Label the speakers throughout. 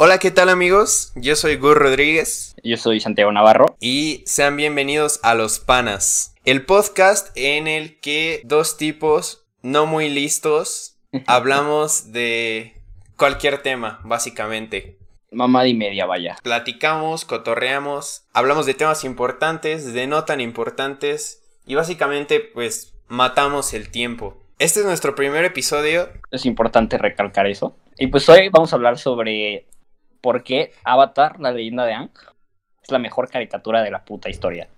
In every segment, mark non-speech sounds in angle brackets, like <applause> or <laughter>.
Speaker 1: Hola, ¿qué tal amigos? Yo soy Gur Rodríguez.
Speaker 2: Yo soy Santiago Navarro.
Speaker 1: Y sean bienvenidos a Los Panas, el podcast en el que dos tipos no muy listos <laughs> hablamos de cualquier tema, básicamente.
Speaker 2: Mamá y media, vaya.
Speaker 1: Platicamos, cotorreamos, hablamos de temas importantes, de no tan importantes y básicamente pues matamos el tiempo. Este es nuestro primer episodio.
Speaker 2: Es importante recalcar eso. Y pues hoy vamos a hablar sobre por qué Avatar, la leyenda de Aang, es la mejor caricatura de la puta historia.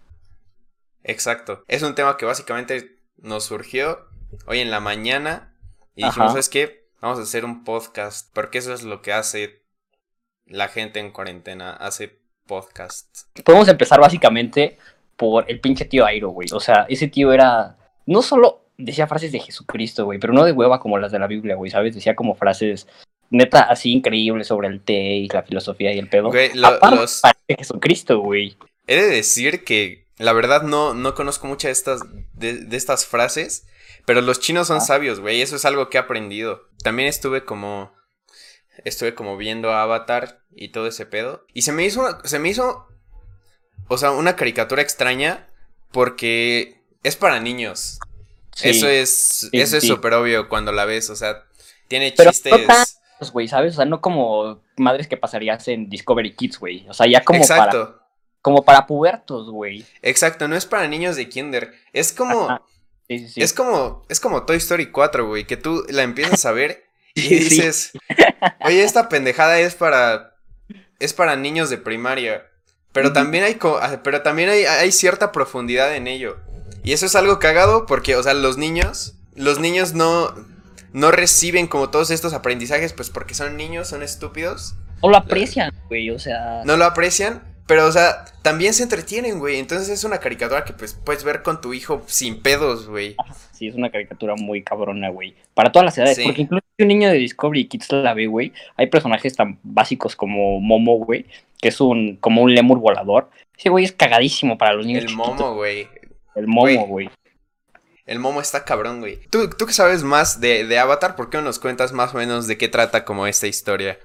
Speaker 1: Exacto. Es un tema que básicamente nos surgió hoy en la mañana y dijimos, ¿sabes qué? Vamos a hacer un podcast, porque eso es lo que hace la gente en cuarentena, hace podcast.
Speaker 2: Podemos empezar básicamente por el pinche tío Airo, güey. O sea, ese tío era, no solo decía frases de Jesucristo, güey, pero no de hueva como las de la Biblia, güey, ¿sabes? Decía como frases neta así increíbles sobre el té y la filosofía y el pedo.
Speaker 1: Güey, lo, los...
Speaker 2: Jesucristo, güey.
Speaker 1: He de decir que la verdad no, no conozco muchas de estas, de, estas frases, pero los chinos son ah. sabios, güey, eso es algo que he aprendido. También estuve como, estuve como viendo Avatar y todo ese pedo, y se me hizo, se me hizo, o sea, una caricatura extraña porque es para niños. eso es, eso es súper obvio cuando la ves, o sea, tiene chistes
Speaker 2: güey, ¿sabes? O sea, no como madres que pasarías en Discovery Kids, güey. O sea, ya como para. Como para pubertos, güey.
Speaker 1: Exacto, no es para niños de kinder. Es como. Sí, sí, sí. Es como. Es como Toy Story 4, güey. Que tú la empiezas a ver <laughs> y dices. <laughs> Oye, esta pendejada es para. Es para niños de primaria. Pero también hay. Ah, pero también hay, hay cierta profundidad en ello. Y eso es algo cagado porque, o sea, los niños. Los niños no no reciben como todos estos aprendizajes, pues porque son niños, son estúpidos.
Speaker 2: O lo aprecian, güey, o sea.
Speaker 1: No lo aprecian, pero, o sea, también se entretienen, güey. Entonces es una caricatura que pues puedes ver con tu hijo sin pedos, güey.
Speaker 2: Sí, es una caricatura muy cabrona, güey. Para todas las edades, porque incluso un niño de Discovery Kids la ve, güey, hay personajes tan básicos como Momo, güey, que es un como un lemur volador. Ese güey es cagadísimo para los niños.
Speaker 1: El Momo, güey.
Speaker 2: El Momo, güey.
Speaker 1: El momo está cabrón, güey. ¿Tú, tú que sabes más de, Avatar, ¿por qué no nos cuentas más o menos de qué trata como esta historia?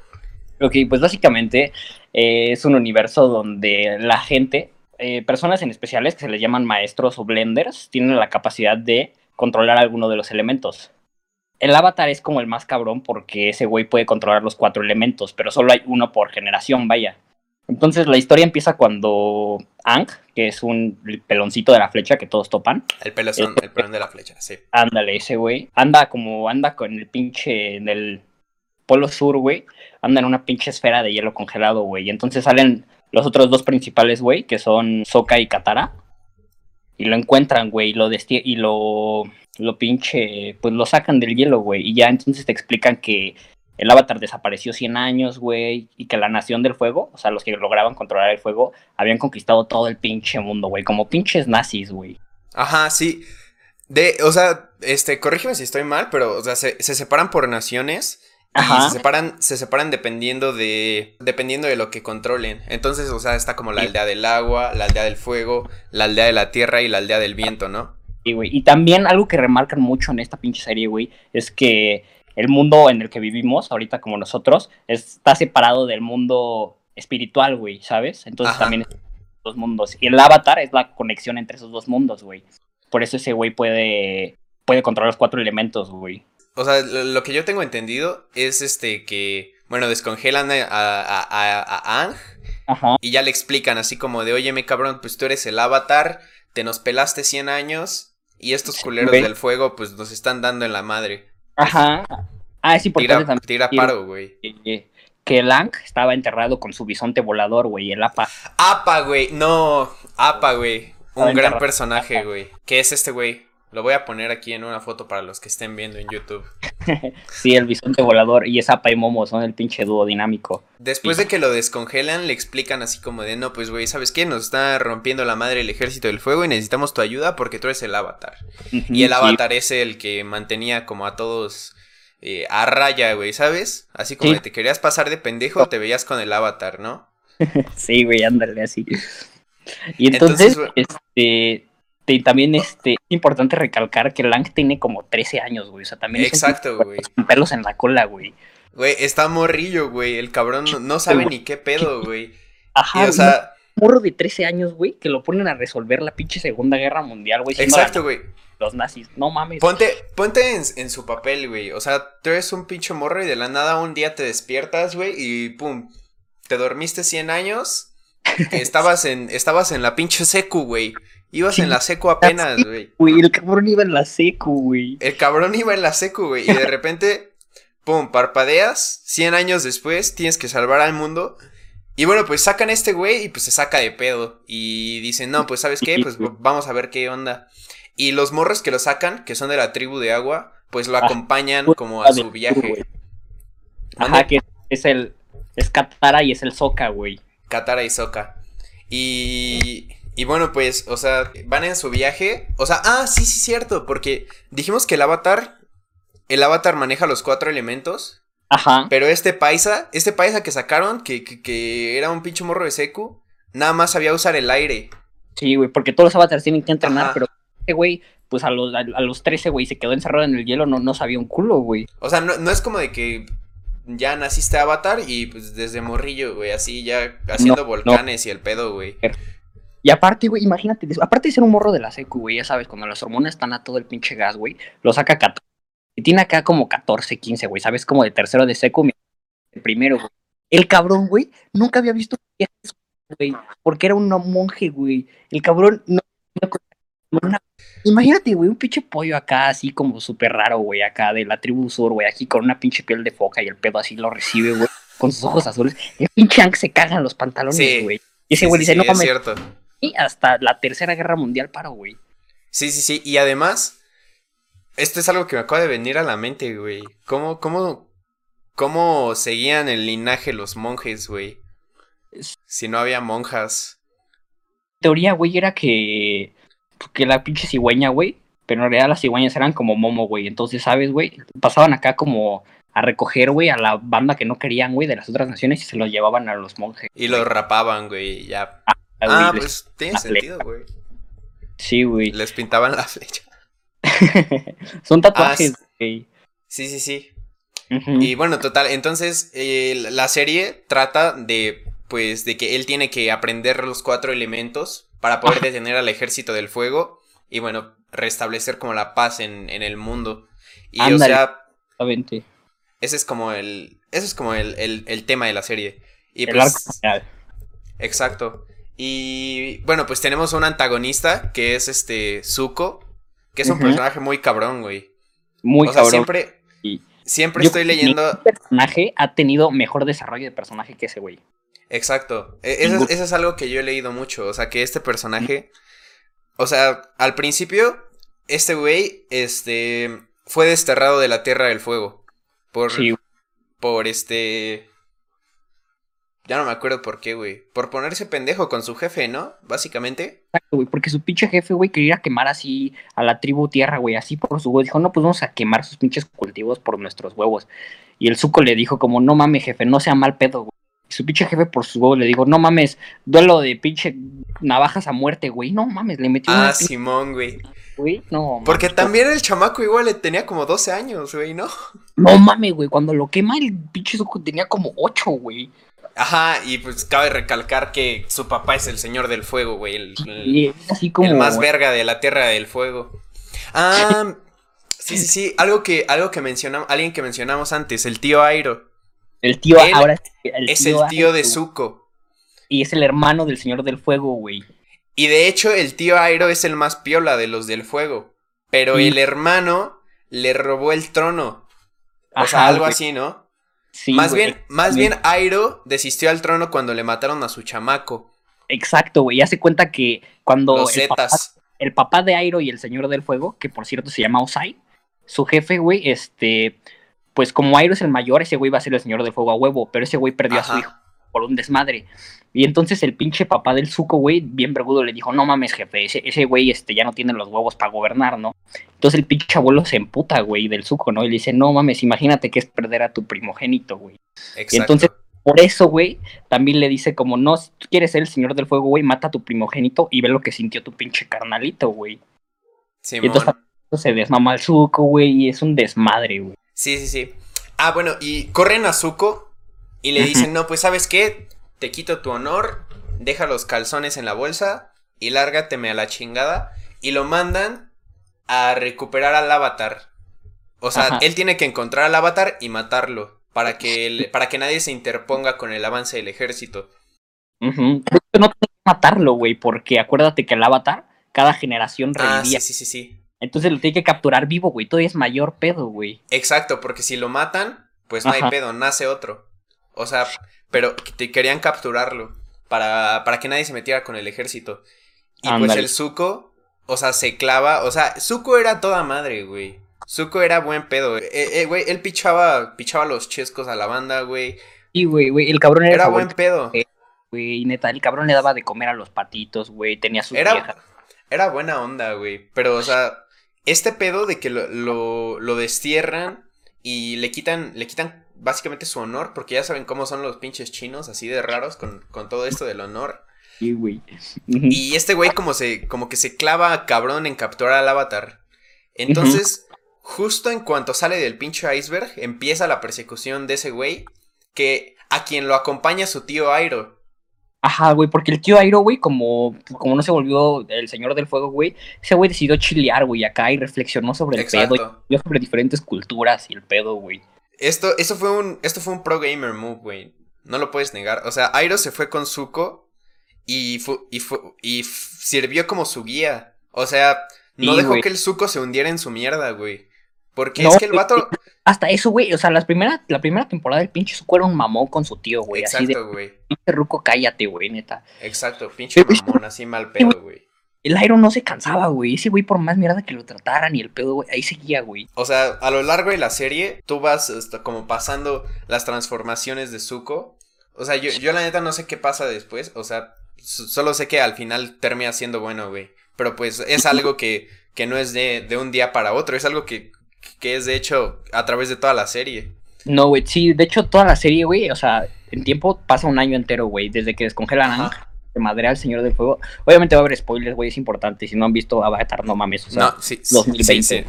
Speaker 2: Ok, pues básicamente eh, es un universo donde la gente, eh, personas en especiales que se les llaman maestros o blenders, tienen la capacidad de controlar alguno de los elementos. El avatar es como el más cabrón porque ese güey puede controlar los cuatro elementos, pero solo hay uno por generación, vaya. Entonces la historia empieza cuando Ang, que es un peloncito de la flecha que todos topan.
Speaker 1: El pelón, el pelón de la flecha, sí.
Speaker 2: Ándale, ese güey. Anda como, anda con el pinche en el polo sur, güey. Anda en una pinche esfera de hielo congelado, güey. Y entonces salen los otros dos principales, güey, que son Soka y Katara. Y lo encuentran, güey, y lo, y lo, lo pinche, pues lo sacan del hielo, güey. Y ya entonces te explican que el Avatar desapareció 100 años, güey, y que la Nación del Fuego, o sea, los que lograban controlar el fuego, habían conquistado todo el pinche mundo, güey, como pinches nazis, güey.
Speaker 1: Ajá, sí. De, o sea, este, corrígeme si estoy mal, pero, o sea, se, separan por naciones. Y se separan, se separan dependiendo de. Dependiendo de lo que controlen. Entonces, o sea, está como la aldea del agua, la aldea del fuego, la aldea de la tierra y la aldea del viento, ¿no?
Speaker 2: Sí, güey. Y también algo que remarcan mucho en esta pinche serie, güey, es que el mundo en el que vivimos ahorita como nosotros está separado del mundo espiritual, güey, ¿sabes? Entonces también es dos mundos. Y el avatar es la conexión entre esos dos mundos, güey. Por eso ese güey puede, puede controlar los cuatro elementos, güey.
Speaker 1: O sea, lo que yo tengo entendido es este que, bueno, descongelan a, a, Ang y ya le explican así como de, oye, me cabrón, pues tú eres el avatar, te nos pelaste 100 años y estos culeros del fuego pues nos están dando en la madre.
Speaker 2: Ajá. Ah, es importante
Speaker 1: también. Tira paro, güey.
Speaker 2: Que, Lang estaba enterrado con su bisonte volador, güey, el APA.
Speaker 1: APA, güey. No, APA, güey. Un gran personaje, güey. ¿Qué es este güey? Lo voy a poner aquí en una foto para los que estén viendo en YouTube. <laughs>
Speaker 2: sí, el bisonte volador y es Apa y Momo son el pinche dúo dinámico.
Speaker 1: Después de que lo descongelan, le explican así como de, no, pues güey, ¿sabes qué? Nos está rompiendo la madre el ejército del fuego y necesitamos tu ayuda porque tú eres el avatar. y el avatar es el que mantenía como a todos eh, a raya, güey, ¿sabes? Así como te querías pasar de pendejo, te veías con el avatar, ¿no? <laughs>
Speaker 2: sí, güey, ándale así. Y entonces este y también este, es importante recalcar que Lang tiene como 13 años, güey. O sea, también
Speaker 1: Exacto, güey.
Speaker 2: Con pelos en la cola, güey.
Speaker 1: Güey, está morrillo, güey. El cabrón no, sabe ni qué pedo, güey.
Speaker 2: Ajá, o sea. Un morro de 13 años, güey, que lo ponen a resolver la pinche Segunda Guerra Mundial, güey.
Speaker 1: Exacto, güey.
Speaker 2: Los nazis, no mames.
Speaker 1: Ponte, ponte en, su papel, güey. O sea, tú eres un pinche morro y de la nada un día te despiertas, güey, y pum. Te dormiste 100 años. <laughs> estabas en, estabas en la pinche secu, güey. Ibas en la secu apenas, güey.
Speaker 2: Güey, el cabrón iba en la secu, güey.
Speaker 1: El cabrón iba en la secu, güey. Y de repente pum, parpadeas, 100 años después tienes que salvar al mundo. Y bueno, pues sacan a este güey y pues se saca de pedo. Y dicen, no, pues sabes qué, pues vamos a ver qué onda. Y los morros que lo sacan, que son de la tribu de agua, pues lo ah, acompañan como a su viaje.
Speaker 2: Ajá, que es el, es Katara y es el Soka, güey.
Speaker 1: Katara y Soka. Y, y bueno, pues, o sea, van en su viaje. O sea, ah, sí, sí, cierto, porque dijimos que el avatar el avatar maneja los cuatro elementos.
Speaker 2: Ajá.
Speaker 1: Pero este paisa, este paisa que sacaron, que, que, era un pinche morro de secu, nada más sabía usar el aire.
Speaker 2: Sí, güey, porque todos los avatars tienen que entrenar, pero este güey, pues a los, a, los 13, güey, se quedó encerrado en el hielo, no, no sabía un culo, güey.
Speaker 1: O sea, no, es como de que ya naciste avatar y pues desde morrillo, güey, así ya haciendo volcanes y el pedo, güey.
Speaker 2: Y aparte, güey, imagínate, aparte de ser un morro de la secu, güey, ya sabes, cuando las hormonas están a todo el pinche gas, güey, lo saca 14 y tiene acá como 14, 15, güey, ¿sabes? Como de tercero de seco, el primero, güey. El cabrón, güey, nunca había visto güey, porque era un monje, güey. El cabrón no... Imagínate, güey, un pinche pollo acá, así como súper raro, güey, acá de la tribu sur, güey, aquí con una pinche piel de foca y el pedo así lo recibe, güey, con sus ojos azules. El pinche Hank se caga en los pantalones, güey. y ese güey dice, no mames. Y hasta la tercera guerra mundial paro, güey.
Speaker 1: Sí, sí, sí. Y además, esto es algo que me acaba de venir a la mente, güey. ¿Cómo, cómo, cómo seguían el linaje los monjes, güey? Si no había monjas.
Speaker 2: Teoría, güey, era que. Que la pinche cigüeña, güey. Pero en realidad las cigüeñas eran como momo, güey. Entonces, ¿sabes, güey? Pasaban acá como a recoger, güey, a la banda que no querían, güey, de las otras naciones y se los llevaban a los monjes.
Speaker 1: Y los rapaban, güey, ya. Ah, ah pues tiene sentido, güey.
Speaker 2: Sí, güey.
Speaker 1: Les pintaban la flecha. <laughs>
Speaker 2: Son tatuajes, ah,
Speaker 1: Sí, sí, sí. Y bueno, total, entonces eh, la serie trata de, pues, de que él tiene que aprender los cuatro elementos para poder detener al ejército del fuego y, bueno, restablecer como la paz en, el mundo. Y, o sea, ese es como el, ese es como el, tema de la serie. Y pues, Exacto. Y bueno, pues tenemos un antagonista que es este Zuko, que es un personaje muy cabrón, güey.
Speaker 2: Muy cabrón.
Speaker 1: siempre, siempre estoy leyendo.
Speaker 2: Personaje ha tenido mejor desarrollo de personaje que ese güey.
Speaker 1: Exacto. E, eso, es algo que yo he leído mucho. O sea, que este personaje. O sea, al principio, este güey, este. Fue desterrado de la Tierra del Fuego. Por. Por este. Ya no me acuerdo por qué, güey. Por ponerse pendejo con su jefe, ¿no? Básicamente.
Speaker 2: Exacto, güey. Porque su pinche jefe, güey, quería quemar así a la tribu tierra, güey. Así por su huevo. Dijo, no, pues vamos a quemar sus pinches cultivos por nuestros huevos. Y el suco le dijo como, no mames, jefe, no sea mal pedo, güey. Y su pinche jefe por su huevo le dijo, no mames, duelo de pinche navajas a muerte, güey. No mames, le metió
Speaker 1: Ah, Simón, güey.
Speaker 2: Güey, no.
Speaker 1: Porque también el chamaco igual le tenía como 12 años, güey, ¿no?
Speaker 2: No mames, güey. Cuando lo quema el pinche suco tenía como 8, güey.
Speaker 1: Ajá, y pues cabe recalcar que su papá es el señor del fuego, güey. El, así como... el más verga de la tierra del fuego. Ah, <laughs> sí, sí, sí. Algo que, algo que mencionamos, alguien que mencionamos antes, el tío Airo.
Speaker 2: El tío ahora
Speaker 1: es el tío de Zuko.
Speaker 2: Y es el hermano del señor del fuego, güey.
Speaker 1: Y de hecho, el tío Airo es el más piola de los del fuego. Pero el hermano le robó el trono. O sea, algo así, ¿no? Más bien, más bien Airo desistió al trono cuando le mataron a su chamaco.
Speaker 2: Exacto, güey. Ya se cuenta que cuando el papá, de Airo y el Señor del Fuego, que por cierto se llama Osai, su jefe, güey, este, pues como Airo es el mayor, ese güey va a ser el Señor del Fuego a huevo, pero ese güey perdió a su hijo por un desmadre. Y entonces el pinche papá del suco, güey, bien vergudo, le dijo, no mames, jefe, ese, güey este, ya no tiene los huevos para gobernar, ¿no? Entonces el pinche abuelo se emputa, güey, del suco, ¿no? Y le dice, no mames, imagínate que es perder a tu primogénito, güey. Y entonces, por eso, güey, también le dice como, no, si tú quieres ser el señor del fuego, güey, mata a tu primogénito y ve lo que sintió tu pinche carnalito, güey. Sí, y entonces se desmama el suco, güey, y es un desmadre, güey.
Speaker 1: Sí, sí, sí. Ah, bueno, y corren a Zuko y le dicen, no, pues sabes qué, te quito tu honor, deja los calzones en la bolsa y lárgateme a la chingada. Y lo mandan a recuperar al avatar. O sea, él tiene que encontrar al avatar y matarlo para que, para que nadie se interponga con el avance del ejército.
Speaker 2: No tiene que matarlo, güey, porque acuérdate que el avatar, cada generación
Speaker 1: ah, revivía. sí, sí, sí,
Speaker 2: Entonces lo tiene que capturar vivo, güey. Todavía es mayor pedo, güey.
Speaker 1: Exacto, porque si lo matan, pues no hay pedo, nace otro. O sea, pero te querían capturarlo para, para que nadie se metiera con el ejército. Y pues el Zuko, o sea, se clava. O sea, Zuko era toda madre, güey. Zuko era buen pedo. Eh, eh, güey, él pichaba, pichaba los chescos a la banda, güey.
Speaker 2: Sí, güey, güey, el cabrón
Speaker 1: era, era buen pedo.
Speaker 2: Güey, neta, el cabrón le daba de comer a los patitos, güey, tenía su
Speaker 1: era, Era buena onda, güey, pero, o sea, este pedo de que lo, lo, lo destierran y le quitan, le quitan básicamente su honor, porque ya saben cómo son los pinches chinos, así de raros con, con todo esto del honor.
Speaker 2: Sí, güey.
Speaker 1: Y este güey como se, como que se clava cabrón en capturar al avatar. Entonces, justo en cuanto sale del pinche iceberg, empieza la persecución de ese güey, que a quien lo acompaña su tío Airo.
Speaker 2: Ajá, güey, porque el tío Airo, güey, como, como no se volvió el señor del fuego, güey, ese güey decidió chilear, güey, acá y reflexionó sobre el pedo, y sobre diferentes culturas y el pedo, güey.
Speaker 1: Esto, fue un, esto fue un pro gamer move, güey. No lo puedes negar. O sea, Airo se fue con Zuko y, y, y sirvió como su guía. O sea, no dejó que el Zuko se hundiera en su mierda, güey. Porque es que el vato.
Speaker 2: Hasta eso, güey. O sea, las primera, la primera temporada del pinche Zuko era un mamón con su tío, güey. Exacto, güey. Pinche ruco, cállate, güey, neta.
Speaker 1: Exacto, pinche mamón, así mal pedo, güey.
Speaker 2: El Iron no se cansaba, güey. Ese güey, por más mierda que lo trataran y el pedo, güey, ahí seguía, güey.
Speaker 1: O sea, a lo largo de la serie, tú vas este, como pasando las transformaciones de Zuko. O sea, yo, yo la neta no sé qué pasa después. O sea, solo sé que al final termina siendo bueno, güey. Pero pues es <laughs> algo que, que no es de, de un día para otro. Es algo que que es de hecho a través de toda la serie.
Speaker 2: No, güey, sí, de hecho toda la serie, güey, o sea, en tiempo pasa un año entero, güey, desde que descongelan de madre al Señor del Fuego. Obviamente va a haber spoilers, güey, es importante. Si no han visto Avatar, no mames, o sea, no, sí, 2020.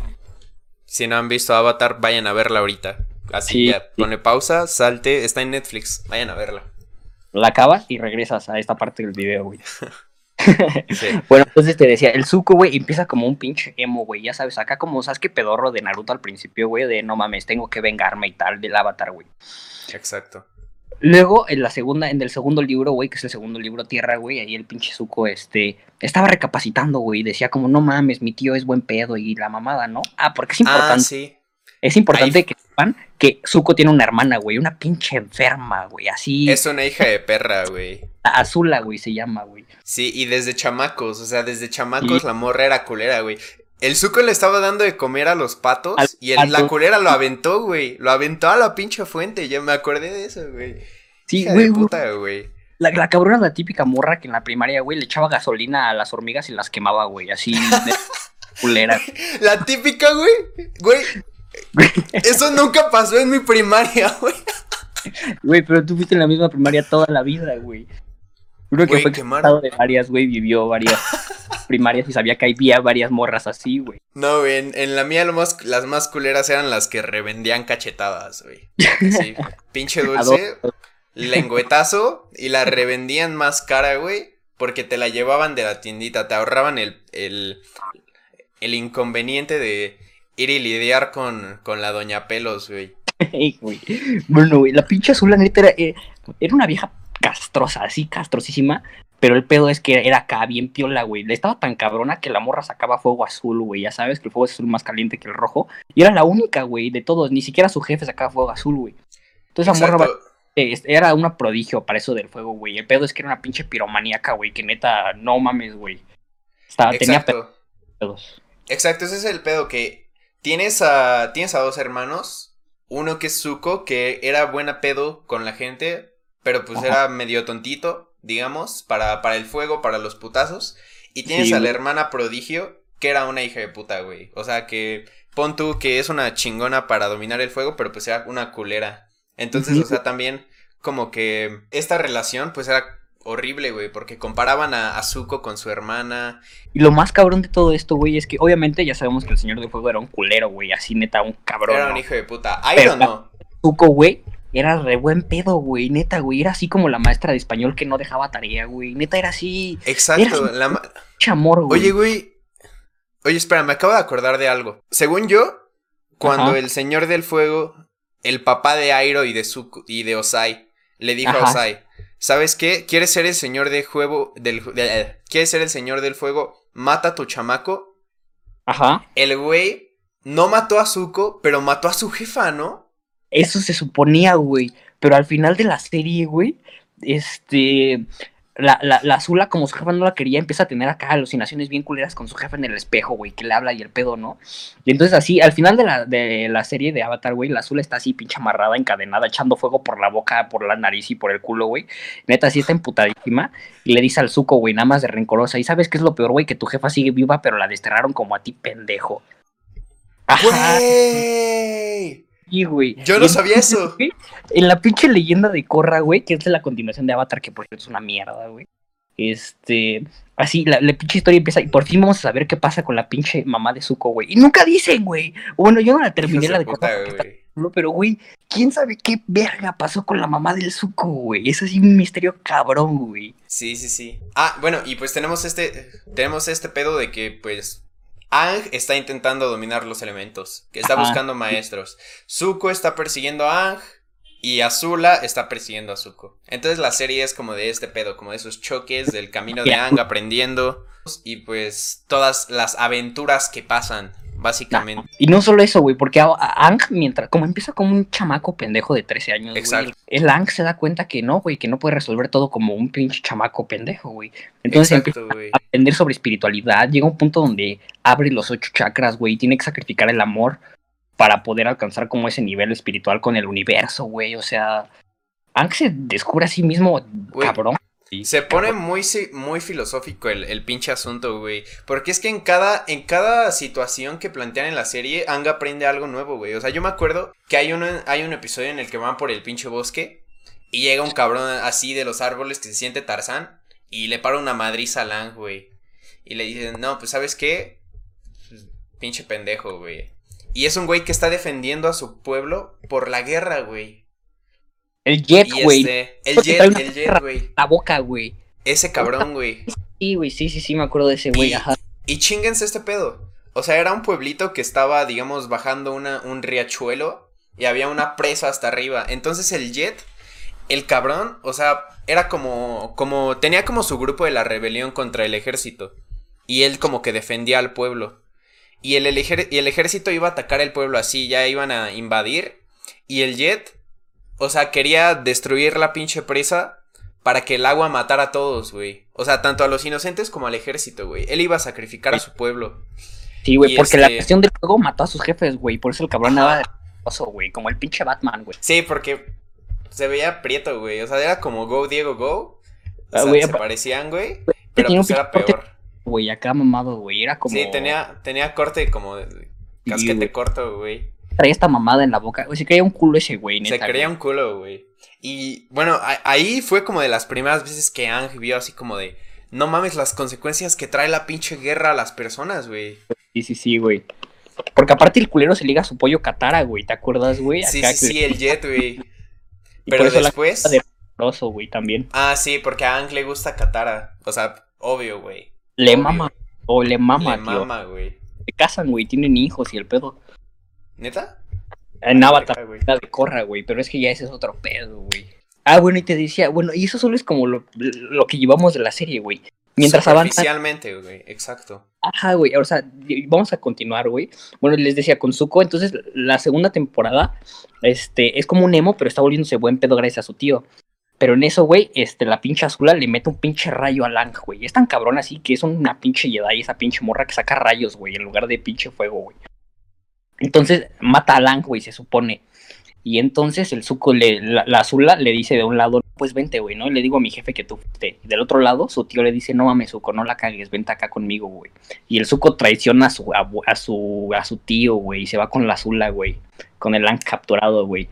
Speaker 1: Si no han visto Avatar, vayan a verla ahorita. Así ya, pone pausa, salte, está en Netflix, vayan a verla.
Speaker 2: La acabas y regresas a esta parte del video, güey. <laughs> <laughs> bueno, entonces te decía, el Zuko, güey, empieza como un pinche emo, güey, ya sabes, acá como, ¿sabes qué pedorro de Naruto al principio, güey? De no mames, tengo que vengarme y tal, del avatar, güey.
Speaker 1: Exacto.
Speaker 2: Luego, en la segunda, en el segundo libro, güey, que es el segundo libro Tierra, güey, ahí el pinche Zuko, este, estaba recapacitando, güey, decía como, no mames, mi tío es buen pedo y la mamada, ¿no? Ah, porque es ah, importante. Ah, sí. Es importante que sepan que Zuko tiene una hermana, güey, una pinche enferma, güey, así.
Speaker 1: Es una hija de perra, güey.
Speaker 2: Azula, güey, se llama, güey.
Speaker 1: Sí, y desde chamacos, o sea, desde chamacos la morra era culera, güey. El Zuko le estaba dando de comer a los patos y el, la culera lo aventó, güey. Lo aventó a la pinche fuente, ya me acordé de eso, güey.
Speaker 2: Sí, güey. puta, güey. La, la cabrona es la típica morra que en la primaria, güey, le echaba gasolina a las hormigas y las quemaba, güey, así <laughs> culera.
Speaker 1: La típica, güey. Güey, <laughs> eso nunca pasó en mi primaria, güey.
Speaker 2: Güey, pero tú fuiste en la misma primaria toda la vida, güey. Uno que fue expulsado de varias, güey, vivió varias <laughs> primarias y sabía que había varias morras así, güey.
Speaker 1: No, güey, en, la mía las más culeras eran las que revendían cachetadas, güey. Sí, <laughs> pinche dulce, lengüetazo y la <laughs> revendían más cara, güey, porque te la llevaban de la tiendita, te ahorraban el, el, el inconveniente de ir y lidiar con, con la doña Pelos, güey.
Speaker 2: bueno, güey, la pinche azul, la neta, era, eh, era una vieja castrosa, así castrosísima. Pero el pedo es que era acá bien piola, güey. Le estaba tan cabrona que la morra sacaba fuego azul, güey. Ya sabes que el fuego es azul más caliente que el rojo. Y era la única, güey, de todos. Ni siquiera su jefe sacaba fuego azul, güey. Entonces la morra era una prodigio para eso del fuego, güey. El pedo es que era una pinche piromaníaca, güey. Que neta, no mames, güey. tenía
Speaker 1: pedos. Exacto, ese es el pedo que tienes a, tienes a dos hermanos. Uno que es Zuko, que era buena pedo con la gente, pero pues era medio tontito, digamos, para, para el fuego, para los putazos. Y tienes a la hermana prodigio, que era una hija de puta, güey. O sea, que pon tú que es una chingona para dominar el fuego, pero pues era una culera. Entonces, o sea, también como que esta relación pues era horrible, güey, porque comparaban a Zuko con su hermana.
Speaker 2: Y lo más cabrón de todo esto, güey, es que obviamente ya sabemos que el Señor del Fuego era un culero, güey, así neta, un cabrón.
Speaker 1: Era un hijo de puta. Iron no.
Speaker 2: Zuko, güey, era re buen pedo, güey, neta, güey, era así como la maestra de español que no dejaba tarea, güey, neta, era así.
Speaker 1: Exacto, la
Speaker 2: amor, güey.
Speaker 1: Oye, güey, oye, espera, me acabo de acordar de algo. Según yo, cuando el Señor del Fuego, el papá de Airo y de, Zuko, y de Osai, le dijo a Osai, ¿sabes qué? ¿Quieres ser el Señor del Fuego, del, ¿quieres ser el Señor del Fuego? Mata a tu chamaco.
Speaker 2: Ajá.
Speaker 1: El güey no mató a Zuko, pero mató a su jefa, ¿no?
Speaker 2: Eso se suponía, güey. Pero al final de la serie, güey, este. La, la, la Azula, como su jefa no la quería, empieza a tener acá alucinaciones bien culeras con su jefa en el espejo, güey, que le habla y el pedo, ¿no? Y entonces así, al final de la, de la serie de Avatar, güey, la Azula está así pinche amarrada, encadenada, echando fuego por la boca, por la nariz y por el culo, güey. Neta, así está emputadísima. Y le dice al Zuko, güey, nada más de rencorosa. Y sabes qué es lo peor, güey, que tu jefa sigue viva, pero la desterraron como a ti, pendejo.
Speaker 1: Ajá.
Speaker 2: Güey.
Speaker 1: Yo no sabía eso.
Speaker 2: en la pinche leyenda de Korra, güey, que es de la continuación de Avatar, que por cierto es una mierda, güey. Este, así, la, pinche historia empieza y por fin vamos a saber qué pasa con la pinche mamá de Zuko, güey. Y nunca dicen, güey. Bueno, yo no la terminé la de Korra. Pero, güey, ¿quién sabe qué verga pasó con la mamá del Zuko, güey? Es así un misterio cabrón, güey.
Speaker 1: Sí, sí, sí. Ah, bueno, y pues tenemos este, tenemos este pedo de que, pues, Ang está intentando dominar los elementos, que está buscando maestros. Zuko está persiguiendo a Ang y Azula está persiguiendo a Zuko. Entonces la serie es como de este pedo, como de esos choques del camino de Ang aprendiendo y pues todas las aventuras que pasan básicamente.
Speaker 2: Y no solo eso, güey, porque Ang, mientras, como empieza como un chamaco pendejo de 13 años, Exacto. el Ang se da cuenta que no, güey, que no puede resolver todo como un pinche chamaco pendejo, güey. Entonces empieza a aprender sobre espiritualidad, llega un punto donde abre los ocho chakras, güey, y tiene que sacrificar el amor para poder alcanzar como ese nivel espiritual con el universo, güey, o sea... Ang se descubre a sí mismo, cabrón
Speaker 1: se pone muy, muy filosófico el, pinche asunto, güey. Porque es que en cada, en cada situación que plantean en la serie, Anga aprende algo nuevo, güey. O sea, yo me acuerdo que hay, uno, hay un episodio en el que van por el pinche bosque y llega un cabrón así de los árboles que se siente Tarzán y le para una madriza a Lang, güey. Y le dicen, no, pues ¿sabes qué? Pues, pinche pendejo, güey. Y es un güey que está defendiendo a su pueblo por la guerra, güey.
Speaker 2: El Jet, güey. Este,
Speaker 1: el Jet, el Jet, güey.
Speaker 2: La boca, güey.
Speaker 1: Ese cabrón, güey.
Speaker 2: Sí, güey, sí, sí, sí, me acuerdo de ese güey, ajá.
Speaker 1: Y chinguense este pedo. O sea, era un pueblito que estaba, digamos, bajando una, un riachuelo y había una presa hasta arriba. Entonces el Jet, el cabrón, o sea, era como, como, tenía como su grupo de la rebelión contra el ejército. Y él como que defendía al pueblo. Y el, y el ejército iba a atacar el pueblo así, ya iban a invadir. Y el Jet o sea, quería destruir la pinche presa para que el agua matara a todos, güey. O sea, tanto a los inocentes como al ejército, güey. Él iba a sacrificar a su pueblo.
Speaker 2: Sí, güey, porque la cuestión este del fuego mató a sus jefes, güey. Por eso el cabrón andaba de güey. Como el pinche Batman, güey.
Speaker 1: Sí, porque se veía prieto, güey. O sea, era como Go Diego Go. O ah, sea, se parecían, güey. Pero pues era peor.
Speaker 2: Güey, acá mamado, güey. Era como.
Speaker 1: Sí, tenía, tenía corte como de casquete corto, güey
Speaker 2: traía esta mamada en la boca. Güey, se creía un culo ese güey,
Speaker 1: neta. Se creía un culo, güey. Y bueno, ahí fue como de las primeras veces que Ang vio así como de. No mames las consecuencias que trae la pinche guerra a las personas, güey.
Speaker 2: Sí, sí, sí, güey. Porque aparte el culero se liga a su pollo Katara, güey. ¿Te acuerdas, güey?
Speaker 1: Sí, sí, sí, el jet, güey. <laughs> Pero después.
Speaker 2: de güey, también.
Speaker 1: Ah, sí, porque a Ang le gusta Katara. O sea, obvio, güey.
Speaker 2: Le mama. O le mama,
Speaker 1: le mama, güey.
Speaker 2: Se casan, güey, tienen hijos y el pedo.
Speaker 1: ¿Neta?
Speaker 2: En Avatar, la de Corra, güey, pero es que ya ese es otro pedo, güey. Ah, bueno, y te decía, bueno, y eso solo es como lo, que llevamos de la serie, güey. Mientras avanza.
Speaker 1: güey, exacto.
Speaker 2: Ajá, güey, o sea, vamos a continuar, güey. Bueno, les decía con Zuko, entonces la segunda temporada, este, es como un emo, pero está volviéndose buen pedo gracias a su tío. Pero en eso, güey, este, la pinche azula le mete un pinche rayo a Lang, güey. Es tan cabrón así que es una pinche Jedi, esa pinche morra que saca rayos, güey, en lugar de pinche fuego, güey. Entonces mata a Lang, güey, se supone. Y entonces el suco, le, la, Azula le dice de un lado, pues vente, güey, ¿no? Y le digo a mi jefe que tú fuiste. Del otro lado, su tío le dice, no mames, Zuko, no la cagues, vente acá conmigo, güey. Y el suco traiciona a su, a, su, a su tío, güey, y se va con la Azula, güey. Con el Lang capturado, güey.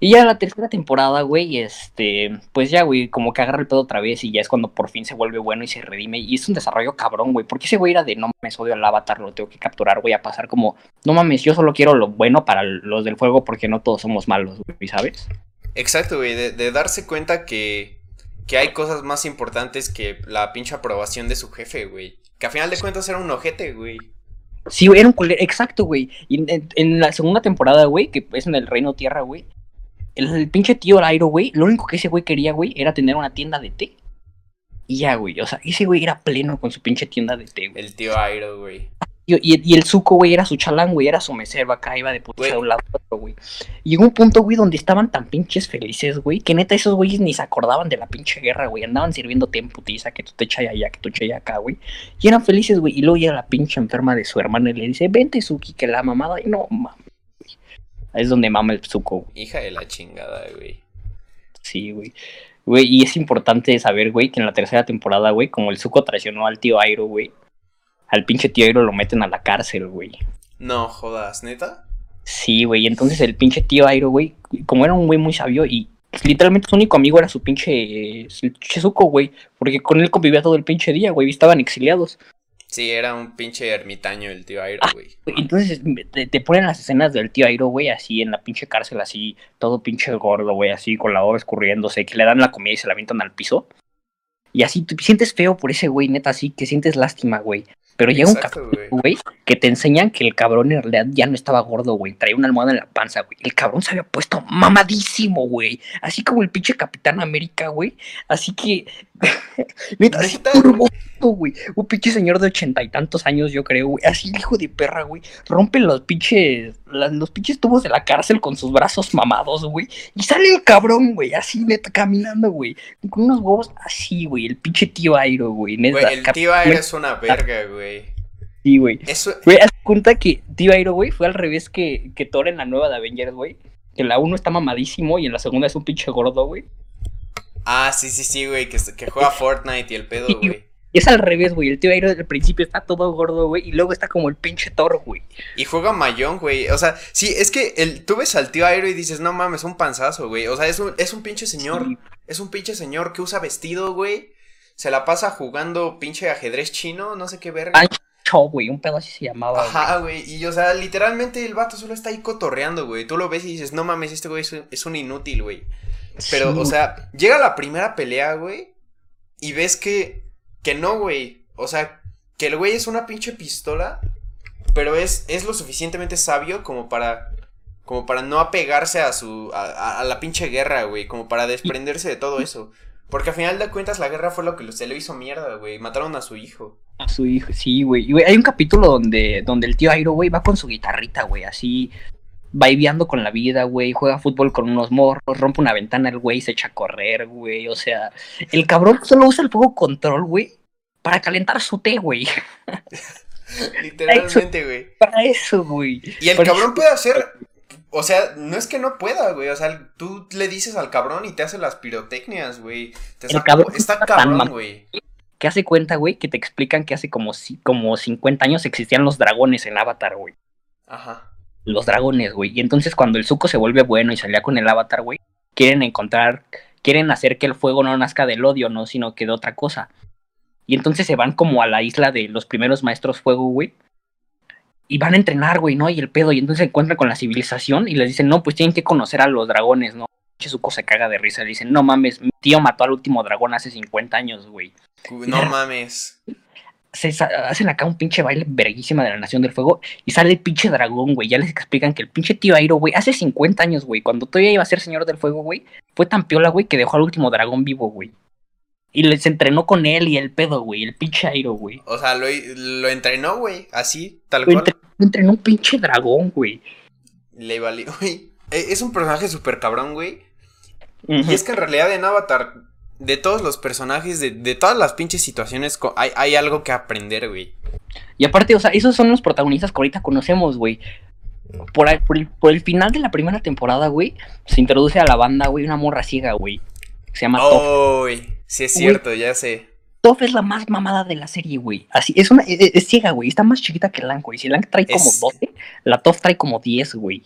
Speaker 2: Y ya la tercera temporada, güey, este, pues ya, güey, como que agarra el pedo otra vez y ya es cuando por fin se vuelve bueno y se redime. Y es un desarrollo cabrón, güey, porque ese güey era de no mames, odio al avatar, lo tengo que capturar, voy a pasar como, no mames, yo solo quiero lo bueno para los del fuego porque no todos somos malos, güey, ¿sabes?
Speaker 1: Exacto, güey, de, darse cuenta que, que hay cosas más importantes que la pinche aprobación de su jefe, güey. Que a final de cuentas era un ojete, güey.
Speaker 2: Sí, güey, era un culero, exacto, güey. Y en, la segunda temporada, güey, que es en el Reino Tierra, güey, el, pinche tío Lairo, güey, lo único que ese güey quería, güey, era tener una tienda de té. Y ya, güey, o sea, ese güey era pleno con su pinche tienda de té,
Speaker 1: güey. El tío Airo, güey.
Speaker 2: Y, y, el suco, güey, era su chalán, güey, era su mesero acá, iba de puta de un lado a otro, güey. Y llegó un punto, güey, donde estaban tan pinches felices, güey, que neta esos güeyes ni se acordaban de la pinche guerra, güey. Andaban sirviéndote en putiza, que tú te echas allá, que tú echas acá, güey. Y eran felices, güey. Y luego llega la pinche enferma de su hermana y le dice, vente, Suki, que la mamada. Y no, mames, Es donde mama el suco,
Speaker 1: güey. Hija de la chingada, güey.
Speaker 2: Sí, güey. Güey, y es importante saber, güey, que en la tercera temporada, güey, como el suco traicionó al tío Airo, güey al pinche tío Airo lo meten a la cárcel, güey.
Speaker 1: No jodas, neta.
Speaker 2: Sí, güey. Entonces el pinche tío Airo, güey, como era un güey muy sabio y literalmente su único amigo era su pinche Chezuko, güey. Porque con él convivía todo el pinche día, güey. Estaban exiliados.
Speaker 1: Sí, era un pinche ermitaño el tío Airo,
Speaker 2: ah,
Speaker 1: güey.
Speaker 2: entonces te, ponen las escenas del tío Airo, güey, así en la pinche cárcel, así, todo pinche gordo, güey, así con la boca escurriéndose, que le dan la comida y se la avientan al piso. Y así tú sientes feo por ese güey, neta, así que sientes lástima, güey. Pero llega un capítulo, güey, que te enseñan que el cabrón en realidad ya no estaba gordo, güey. Traía una almohada en la panza, güey. El cabrón se había puesto mamadísimo, güey. Así como el pinche Capitán América, güey. Así que. <laughs> Neta, así güey. Un pinche señor de ochenta y tantos años, yo creo, güey. Así, hijo de perra, güey. Rompe los pinches. los pinches tubos de la cárcel con sus brazos mamados, güey. Y sale el cabrón, güey. Así, neta, caminando, güey. Con unos huevos así, güey. El pinche tío Airo, güey.
Speaker 1: El tío Airo es una verga, güey.
Speaker 2: Sí, güey. Eso... Güey, haz cuenta que tío Airo, güey, fue al revés que, que Thor en la nueva de Avengers, güey. Que la uno está mamadísimo y en la segunda es un pinche gordo, güey.
Speaker 1: Ah, sí, sí, sí, güey, que, que juega Fortnite y el pedo, güey.
Speaker 2: Es al revés, güey. El tío Airo al principio está todo gordo, güey. Y luego está como el pinche Thor, güey.
Speaker 1: Y juega mayón, güey. O sea, sí, es que el, tú ves al tío Airo y dices, no mames, un panzazo, güey. O sea, es un, es un pinche señor. Es un pinche señor que usa vestido, güey. Se la pasa jugando pinche ajedrez chino, no sé qué verga.
Speaker 2: güey. Un pedo así se llamaba.
Speaker 1: Ajá, güey. Y o sea, literalmente el vato solo está ahí cotorreando, güey. Tú lo ves y dices, no mames, este güey es un inútil, güey. Pero, o sea, llega la primera pelea, güey. Y ves que que no, güey. O sea, que el güey es una pinche pistola, pero es, es lo suficientemente sabio como para como para no apegarse a su a, la pinche guerra, güey, como para desprenderse de todo eso. Porque al final de cuentas la guerra fue lo que se le hizo mierda, güey. Mataron a su hijo.
Speaker 2: A su hijo, sí, güey. Hay un capítulo donde, donde el tío Airo, güey, va con su guitarrita, güey, así vibeando con la vida, güey, juega fútbol con unos morros, rompe una ventana el güey, se echa a correr, güey, o sea, el cabrón solo usa el fuego control, güey, para calentar su té, güey. <laughs>
Speaker 1: Literalmente, güey.
Speaker 2: Para eso, güey.
Speaker 1: Y el cabrón puede hacer, o sea, no es que no pueda, güey, o sea, tú le dices al cabrón y te hace las pirotecnias, güey. está cabrón, güey.
Speaker 2: Que hace cuenta, güey, que te explican que hace como, como 50 años existían los dragones en Avatar, güey.
Speaker 1: Ajá
Speaker 2: los dragones, güey. Y entonces cuando el suco se vuelve bueno y salía con el avatar, güey, quieren encontrar, quieren hacer que el fuego no nazca del odio, no, sino que de otra cosa. Y entonces se van como a la isla de los primeros maestros fuego, güey. Y van a entrenar, güey, ¿no? Y el pedo. Y entonces se encuentran con la civilización y les dicen, no, pues tienen que conocer a los dragones, ¿no? Suco se caga de risa. Le dicen, no mames, mi tío mató al último dragón hace 50 años, güey.
Speaker 1: No mames
Speaker 2: se hacen acá un pinche baile verguísima de la Nación del Fuego y sale el pinche dragón, güey. Ya les explican que el pinche tío Airo, güey, hace 50 años, güey, cuando todavía iba a ser Señor del Fuego, güey, fue tan piola, güey, que dejó al último dragón vivo, güey. Y les entrenó con él y el pedo, güey, el pinche Airo, güey.
Speaker 1: O sea, lo, lo entrenó, güey, así, tal cual.
Speaker 2: lo entrenó un pinche dragón, güey.
Speaker 1: Le valió, <laughs> güey. E, es un personaje súper cabrón, güey. Y es que en realidad en Avatar de todos los personajes, de, de todas las pinches situaciones, hay, hay algo que aprender, güey.
Speaker 2: Y aparte, o sea, esos son los protagonistas que ahorita conocemos, güey. Por, por, el, final de la primera temporada, güey, se introduce a la banda, güey, una morra ciega, güey. Se llama
Speaker 1: oh, sí es cierto, ya sé.
Speaker 2: Toph es la más mamada de la serie, güey. Así, es una, es, ciega, güey. Está más chiquita que Lang, güey. Si Lang trae como 12, la Toph trae como 10, güey.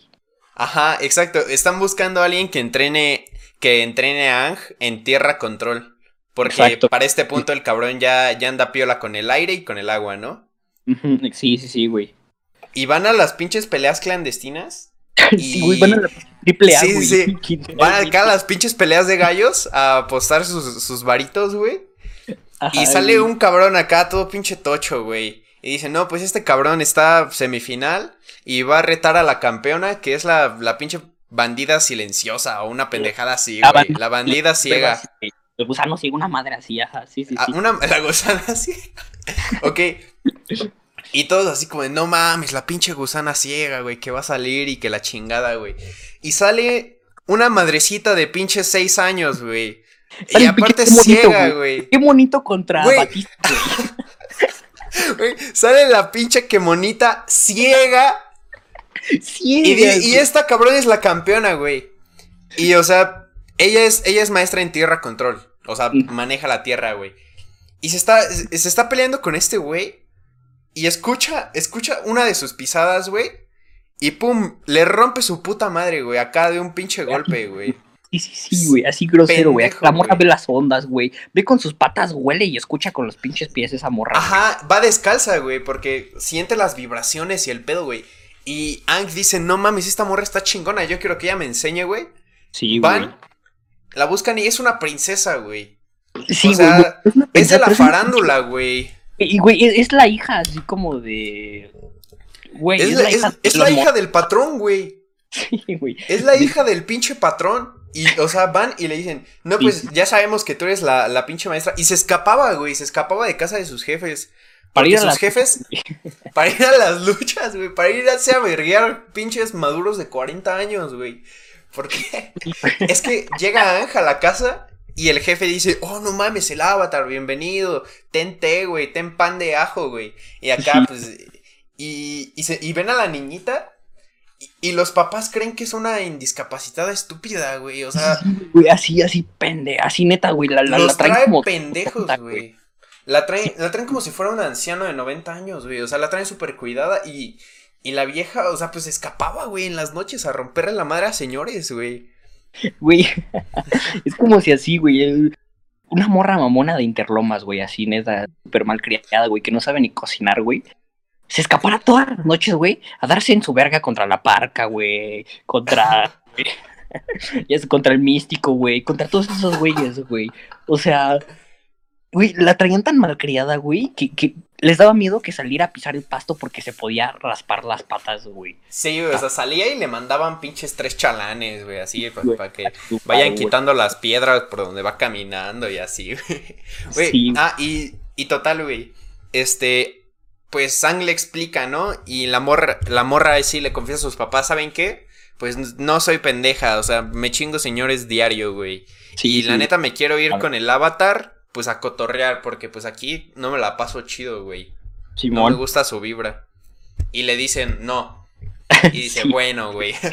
Speaker 1: Ajá, exacto. Están buscando a alguien que entrene, que entrene a Ang en tierra control. Porque para este punto el cabrón ya, ya anda piola con el aire y con el agua, ¿no?
Speaker 2: Sí, sí, sí, güey.
Speaker 1: Y van a las pinches peleas clandestinas. <laughs>
Speaker 2: sí, güey, van a la triple A, Sí, sí. <laughs>
Speaker 1: Van acá a las pinches peleas de gallos a apostar sus, sus varitos, güey. y sale un cabrón acá todo pinche tocho, güey. Y dice, no, pues este cabrón está semifinal y va a retar a la campeona, que es la, la pinche bandida silenciosa o una pendejada así, güey. La bandida ciega.
Speaker 2: El gusano ciega, una madre así, ajá, sí, sí, ah, sí.
Speaker 1: Una, la gusana <laughs> ciega. ok. Y todos así como de, no mames, la pinche gusana ciega, güey, que va a salir y que la chingada, güey. Y sale una madrecita de pinche seis años, güey. Y aparte ciega, güey.
Speaker 2: Qué bonito contra Batista, <laughs> güey.
Speaker 1: sale la pinche que monita ciega. <laughs> Y, esta cabrón es la campeona, güey. Y o sea, ella es, ella es maestra en tierra control. O sea, mm. maneja la tierra, güey. Y se está, se está peleando con este güey. Y escucha, escucha una de sus pisadas, güey. Y pum, le rompe su puta madre, güey. Acá de un pinche golpe, güey.
Speaker 2: Sí, sí, sí, güey, así grosero, güey. La morra ve las ondas, güey. Ve con sus patas, huele y escucha con los pinches pies esa morra.
Speaker 1: Ajá, va descalza, güey, porque siente las vibraciones y el pedo, güey. Y Ang dice, no mames, esta morra está chingona, yo quiero que ella me enseñe, güey.
Speaker 2: Sí, Van, güey.
Speaker 1: la buscan y es una princesa, güey. Sí, o sea, es, de la farándula, güey.
Speaker 2: Y, güey, es, la hija así como de...
Speaker 1: Güey, es, la, hija, es la hija del patrón, güey.
Speaker 2: Sí, güey.
Speaker 1: Es la hija del pinche patrón. Y, o sea, van y le dicen, no, pues ya sabemos que tú eres la, la pinche maestra. Y se escapaba, güey, se escapaba de casa de sus jefes. Para ir a sus jefes, <laughs> para ir a las luchas, güey, para ir a, verguear pinches maduros de 40 años, güey. Porque <laughs> es que llega Anja a la casa y el jefe dice, oh, no mames, el avatar, bienvenido, ten té, güey, ten pan de ajo, güey. Y acá, pues, y, y, se, y ven a la niñita y, los papás creen que es una indiscapacitada estúpida, güey. O sea.
Speaker 2: Güey, así, así, pende, así neta, güey. La, la,
Speaker 1: los traen como pendejos, güey. La traen, la traen como si fuera un anciano de 90 años, güey. O sea, la traen súper cuidada y. Y la vieja, o sea, pues escapaba, güey, en las noches a romperle la madre a señores, güey.
Speaker 2: Güey, <laughs> es como si así, güey, una morra mamona de Interlomas, güey, así, neta, súper mal criada, güey, que no sabe ni cocinar, güey se escapara todas las noches, güey, a darse en su verga contra la parca, güey, contra... <laughs> es <laughs> contra el místico, güey, contra todos esos güeyes, güey. O sea, güey, la traían tan malcriada, güey, que, que, les daba miedo que saliera a pisar el pasto porque se podía raspar las patas, güey.
Speaker 1: Sí, o sea, salía y le mandaban pinches tres chalanes, güey, así, para, que vayan quitando las piedras por donde va caminando y así, güey. Sí. Ah, y, y total, güey, este, pues Sang le explica, ¿no? Y la morra, la morra sí le confiesa a sus papás, ¿saben qué? Pues no soy pendeja, o sea, me chingo señores diario, güey. y la neta me quiero ir con el avatar, pues a cotorrear, porque pues aquí no me la paso chido, güey. No me gusta su vibra. Y le dicen, no. Y dice, <laughs> bueno, güey. <laughs>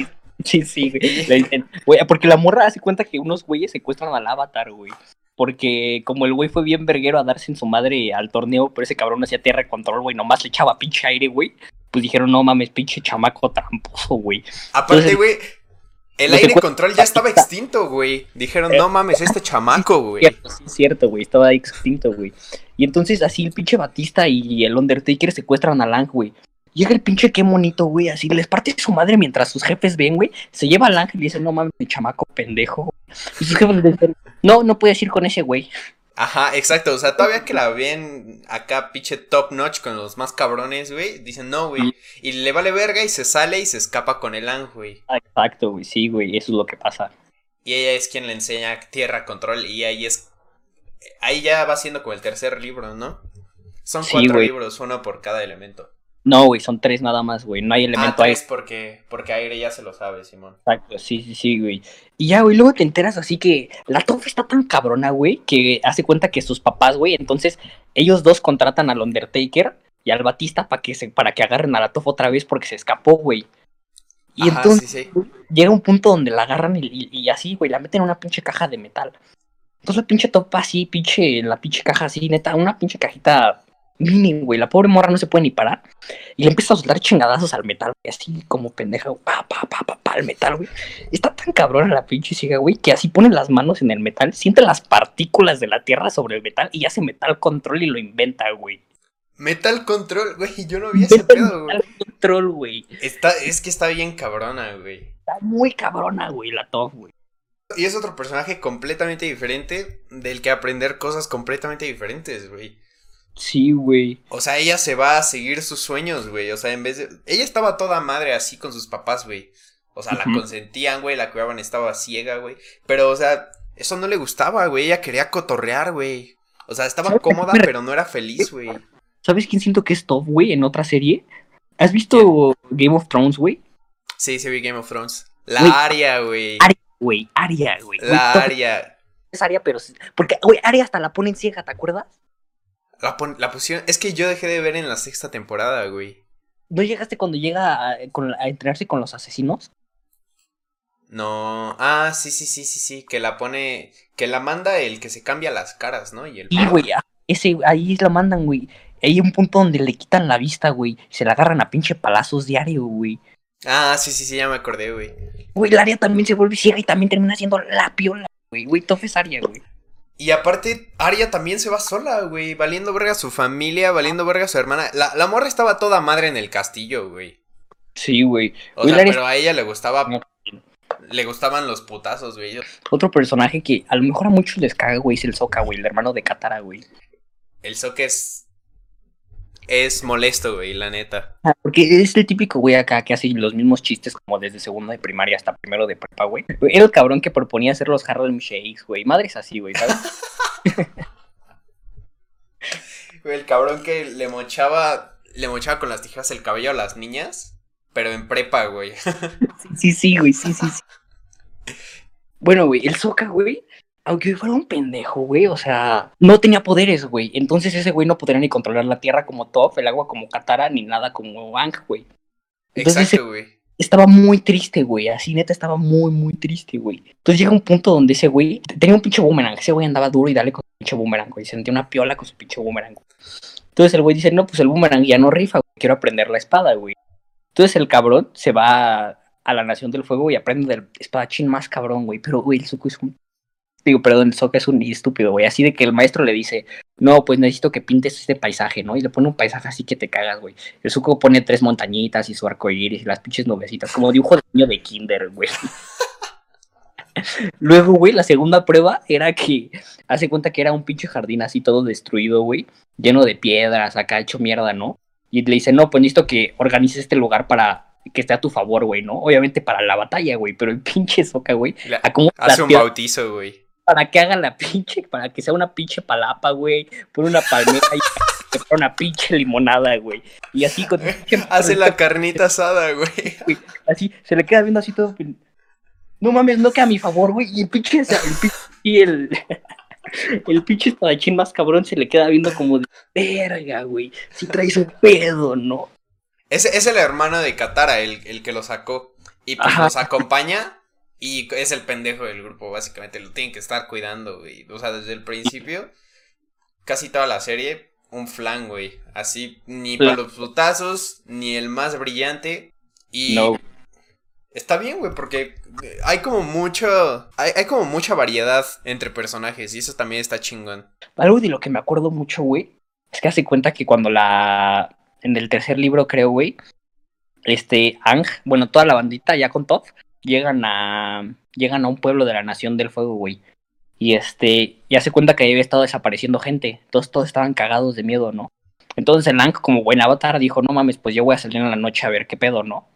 Speaker 2: Sí, sí, güey. <laughs> Le dicen, güey, porque la morra hace cuenta que unos güeyes secuestran al avatar, güey porque como el güey fue bien verguero a darse en su madre al torneo, pero ese cabrón hacía tierra control, güey, nomás le echaba pinche aire, güey. Pues dijeron, no mames, pinche chamaco tramposo, güey.
Speaker 1: Aparte, güey, el aire control ya estaba extinto, güey. Dijeron, no mames, este chamaco, güey.
Speaker 2: Sí, es cierto, güey, estaba extinto, güey. Y entonces así el pinche Batista y el Undertaker secuestran a Lang, güey. Llega el pinche qué monito, güey, así les parte su madre mientras sus jefes ven, güey. Se lleva al ángel y dice, no mames, mi chamaco pendejo. Y sus jefes le dicen, no, no puedes ir con ese güey.
Speaker 1: Ajá, exacto. O sea, todavía que la ven acá, pinche top notch con los más cabrones, güey. Dicen, no, güey. Y le vale verga y se sale y se escapa con el ángel, güey.
Speaker 2: Exacto, güey. Sí, güey. Eso es lo que pasa.
Speaker 1: Y ella es quien le enseña tierra control. Y ahí es. Ahí ya va siendo como el tercer libro, ¿no? Son cuatro libros, uno por cada elemento.
Speaker 2: No, güey, son tres nada más, güey. No hay elemento
Speaker 1: ah, tres porque, porque aire ya se lo sabe, Simón.
Speaker 2: Exacto, sí, sí, sí, güey. Y ya, güey, luego te enteras así que la Tofa está tan cabrona, güey, que hace cuenta que sus papás, güey, entonces ellos dos contratan al Undertaker y al Batista para que se, para que agarren a la Tofa otra vez porque se escapó, güey. Y entonces llega un punto donde la agarran y, y, así, güey, la meten en una pinche caja de metal. Entonces la pinche topa así, pinche, la pinche caja así, neta, una pinche cajita mini, güey. La pobre morra no se puede ni parar. Y le empieza a soltar chingadazos al metal, güey. Así como pendeja, pa, pa, pa, pa, pa, al metal, güey. Está tan cabrona la pinche ciega, güey, que así pone las manos en el metal, siente las partículas de la tierra sobre el metal y hace metal control y lo inventa, güey.
Speaker 1: Metal Control, güey, yo no vi ese pedo,
Speaker 2: güey. Metal Control, güey.
Speaker 1: Está, es que está bien cabrona, güey.
Speaker 2: Está muy cabrona, güey, la top, güey.
Speaker 1: Y es otro personaje completamente diferente del que aprender cosas completamente diferentes, güey.
Speaker 2: Sí, güey.
Speaker 1: O sea, ella se va a seguir sus sueños, güey. O sea, en vez de. Ella estaba toda madre así con sus papás, güey. O sea, la consentían, güey, la cuidaban, estaba ciega, güey. Pero, o sea, eso no le gustaba, güey. Ella quería cotorrear, güey. O sea, estaba cómoda, pero no era feliz, güey.
Speaker 2: ¿Sabes quién siento que es top, güey, en otra serie? ¿Has visto Game of Thrones, güey?
Speaker 1: Sí, sí vi Game of Thrones. La Aria, güey.
Speaker 2: Aria, güey. Aria, güey.
Speaker 1: La Aria.
Speaker 2: Es Aria, pero... Porque, güey, Aria hasta la ponen ciega, ¿te acuerdas?
Speaker 1: La, la pusieron... Es que yo dejé de ver en la sexta temporada, güey.
Speaker 2: ¿No llegaste cuando llega a, a entrenarse con los asesinos?
Speaker 1: No, ah, sí, sí, sí, sí, sí, que la pone, que la manda el que se cambia las caras, ¿no? Y el...
Speaker 2: Sí, güey, ese, ahí la mandan, güey. Hay un punto donde le quitan la vista, güey. Se la agarran a pinche palazos diario, güey.
Speaker 1: Ah, sí, sí, sí, ya me acordé, güey.
Speaker 2: Güey, la área también se vuelve ciega y también termina siendo la piola, güey. Güey, Tof es Aria, güey.
Speaker 1: Y aparte, Aria también se va sola, güey. Valiendo verga a su familia, valiendo verga a su hermana. La, la morra estaba toda madre en el castillo, güey.
Speaker 2: Sí, güey.
Speaker 1: O sea, pero a ella le gustaba. Le gustaban los putazos, güey.
Speaker 2: Otro personaje que a lo mejor a muchos les caga, güey, es el Soka, güey, el hermano de Katara, güey.
Speaker 1: El Soka es es molesto, güey, la neta.
Speaker 2: Ah, porque es el típico güey acá que hace los mismos chistes como desde segundo de primaria hasta primero de prepa, güey. Era el cabrón que proponía hacer los Harlem Shakes, güey. Madres así, güey, ¿sabes? <laughs>
Speaker 1: el cabrón que le mochaba, le mochaba con las tijeras el cabello a las niñas, pero en prepa, güey. <laughs>
Speaker 2: sí, sí, güey, sí, sí, sí. Bueno, güey, el Soca, güey, aunque fuera un pendejo, güey, o sea, no tenía poderes, güey. Entonces ese güey no podría ni controlar la tierra como Top, el agua como Katara, ni nada como Ang, güey.
Speaker 1: Exacto, güey.
Speaker 2: Estaba muy triste, güey. Así neta estaba muy, muy triste, güey. Entonces llega un punto donde ese güey tenía un pinche boomerang. Ese güey andaba duro y dale con su pinche boomerang, güey. Sentía una piola con su pinche boomerang. Entonces el güey dice, no, pues el boomerang ya no rifa, güey. Quiero aprender la espada, güey. Entonces el cabrón se va a la Nación del Fuego y aprende del espadachín más cabrón, güey. Pero, güey, el suco es un Digo, perdón, el Soka es un estúpido, güey. Así de que el maestro le dice, no, pues necesito que pintes este paisaje, ¿no? Y le pone un paisaje así que te cagas, güey. El Zuko pone tres montañitas y su arco iris y las pinches nubecitas, como dibujo de niño de Kinder, güey. <laughs> Luego, güey, la segunda prueba era que hace cuenta que era un pinche jardín así todo destruido, güey, lleno de piedras, acá hecho mierda, ¿no? Y le dice, no, pues necesito que organices este lugar para que esté a tu favor, güey, ¿no? Obviamente para la batalla, güey, pero el pinche Soca, güey,
Speaker 1: hace un bautizo, güey
Speaker 2: para que haga la <laughs> pinche, para que sea una pinche palapa, güey. Pon una palmera y pone una pinche limonada, güey. Y así con. <laughs>
Speaker 1: Hace la carnita asada, güey.
Speaker 2: Así, se le queda viendo así todo. No mames, no queda a mi favor, güey. Y el pinche, el pinche, y el. <laughs> El pinche espadachín más cabrón se le queda viendo como de verga, güey. Si traes un pedo, ¿no?
Speaker 1: Ese es el hermano de Katara, el, el que lo sacó. Y pues nos acompaña y es el pendejo del grupo, básicamente. Lo tienen que estar cuidando, güey. O sea, desde el principio, casi toda la serie, un flan, güey. Así, ni para los putazos, ni el más brillante. Y. No. Está bien, güey, porque hay como mucho. Hay, hay, como mucha variedad entre personajes. Y eso también está chingón.
Speaker 2: Algo de lo que me acuerdo mucho, güey. Es que hace cuenta que cuando la. En el tercer libro, creo, güey. Este, Ang, bueno, toda la bandita ya con Todd llegan a llegan a un pueblo de la Nación del Fuego, güey. Y este, ya se cuenta que había estado desapareciendo gente. Todos, todos estaban cagados de miedo, ¿no? Entonces el Ankh, como buen avatar, dijo, no mames, pues yo voy a salir en la noche a ver qué pedo, ¿no?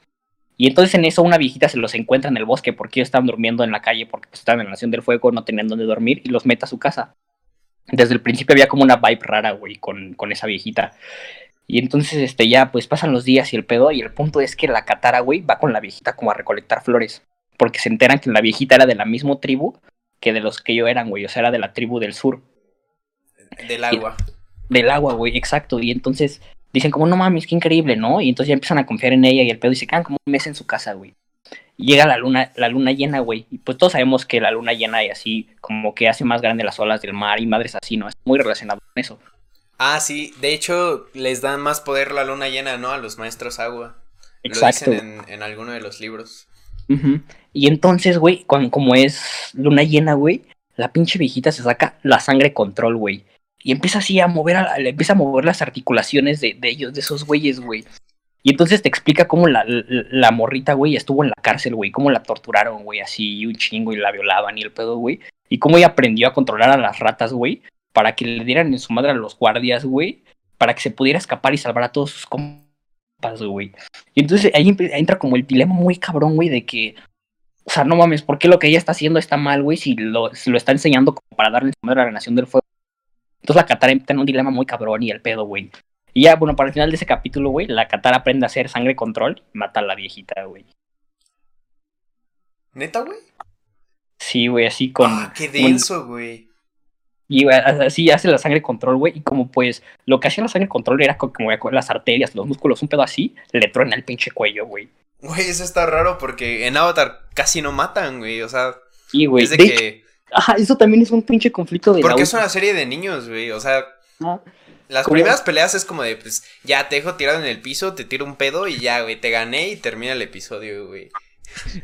Speaker 2: Y entonces en eso una viejita se los encuentra en el bosque porque ellos estaban durmiendo en la calle porque pues, estaban en la Nación del Fuego, no tenían dónde dormir y los mete a su casa. Desde el principio había como una vibe rara, güey, con, con esa viejita. Y entonces, este, ya, pues pasan los días y el pedo, y el punto es que la Katara, güey, va con la viejita como a recolectar flores. Porque se enteran que la viejita era de la misma tribu que de los que yo eran, güey. O sea, era de la tribu del sur.
Speaker 1: Del agua.
Speaker 2: del agua, güey, exacto. Y entonces dicen como, no mames, qué increíble, ¿no? Y entonces ya empiezan a confiar en ella y el pedo y se quedan como un mes en su casa, güey. Y llega la luna, la luna llena, güey. Y pues todos sabemos que la luna llena y así, como que hace más grande las olas del mar y madres así, ¿no? Es muy relacionado con eso.
Speaker 1: Ah, sí, de hecho les dan más poder la luna llena, ¿no? A los maestros agua. Exacto. Lo dicen en, alguno de los libros.
Speaker 2: Y entonces, güey, como es luna llena, güey, la pinche viejita se saca la sangre control, güey. Y empieza así a mover, a, empieza a mover las articulaciones de, de ellos, de esos güeyes, güey. Y entonces te explica cómo la, la, morrita, güey, estuvo en la cárcel, güey. Cómo la torturaron, güey, así un chingo y la violaban y el pedo, güey. Y cómo ella aprendió a controlar a las ratas, güey. Para que le dieran en su madre a los guardias, güey. Para que se pudiera escapar y salvar a todos sus compas, güey. Y entonces ahí entra como el dilema muy cabrón, güey, de que. O sea, no mames, ¿por qué lo que ella está haciendo está mal, güey? Si lo, lo está enseñando como para darle su madre a la Nación del Fuego. Entonces la Katara entra en un dilema muy cabrón y el pedo, güey. Y ya, bueno, para el final de ese capítulo, güey, la Katara aprende a hacer sangre control y mata a la viejita, güey.
Speaker 1: ¿Neta, güey?
Speaker 2: Sí, güey, así con.
Speaker 1: Ah, qué denso, güey.
Speaker 2: Y así hace la sangre control, güey. Y como pues lo que hacía la sangre control era como las arterias, los músculos, un pedo así, le truena el pinche cuello, güey.
Speaker 1: Güey, eso está raro porque en Avatar casi no matan, güey. O sea.
Speaker 2: Sí, güey. de que... Ajá, eso también es un pinche conflicto de.
Speaker 1: Porque es una serie de niños, güey. O sea. Las primeras peleas es como de, pues, ya te dejo tirado en el piso, te tiro un pedo y ya, güey, te gané y termina el episodio, güey.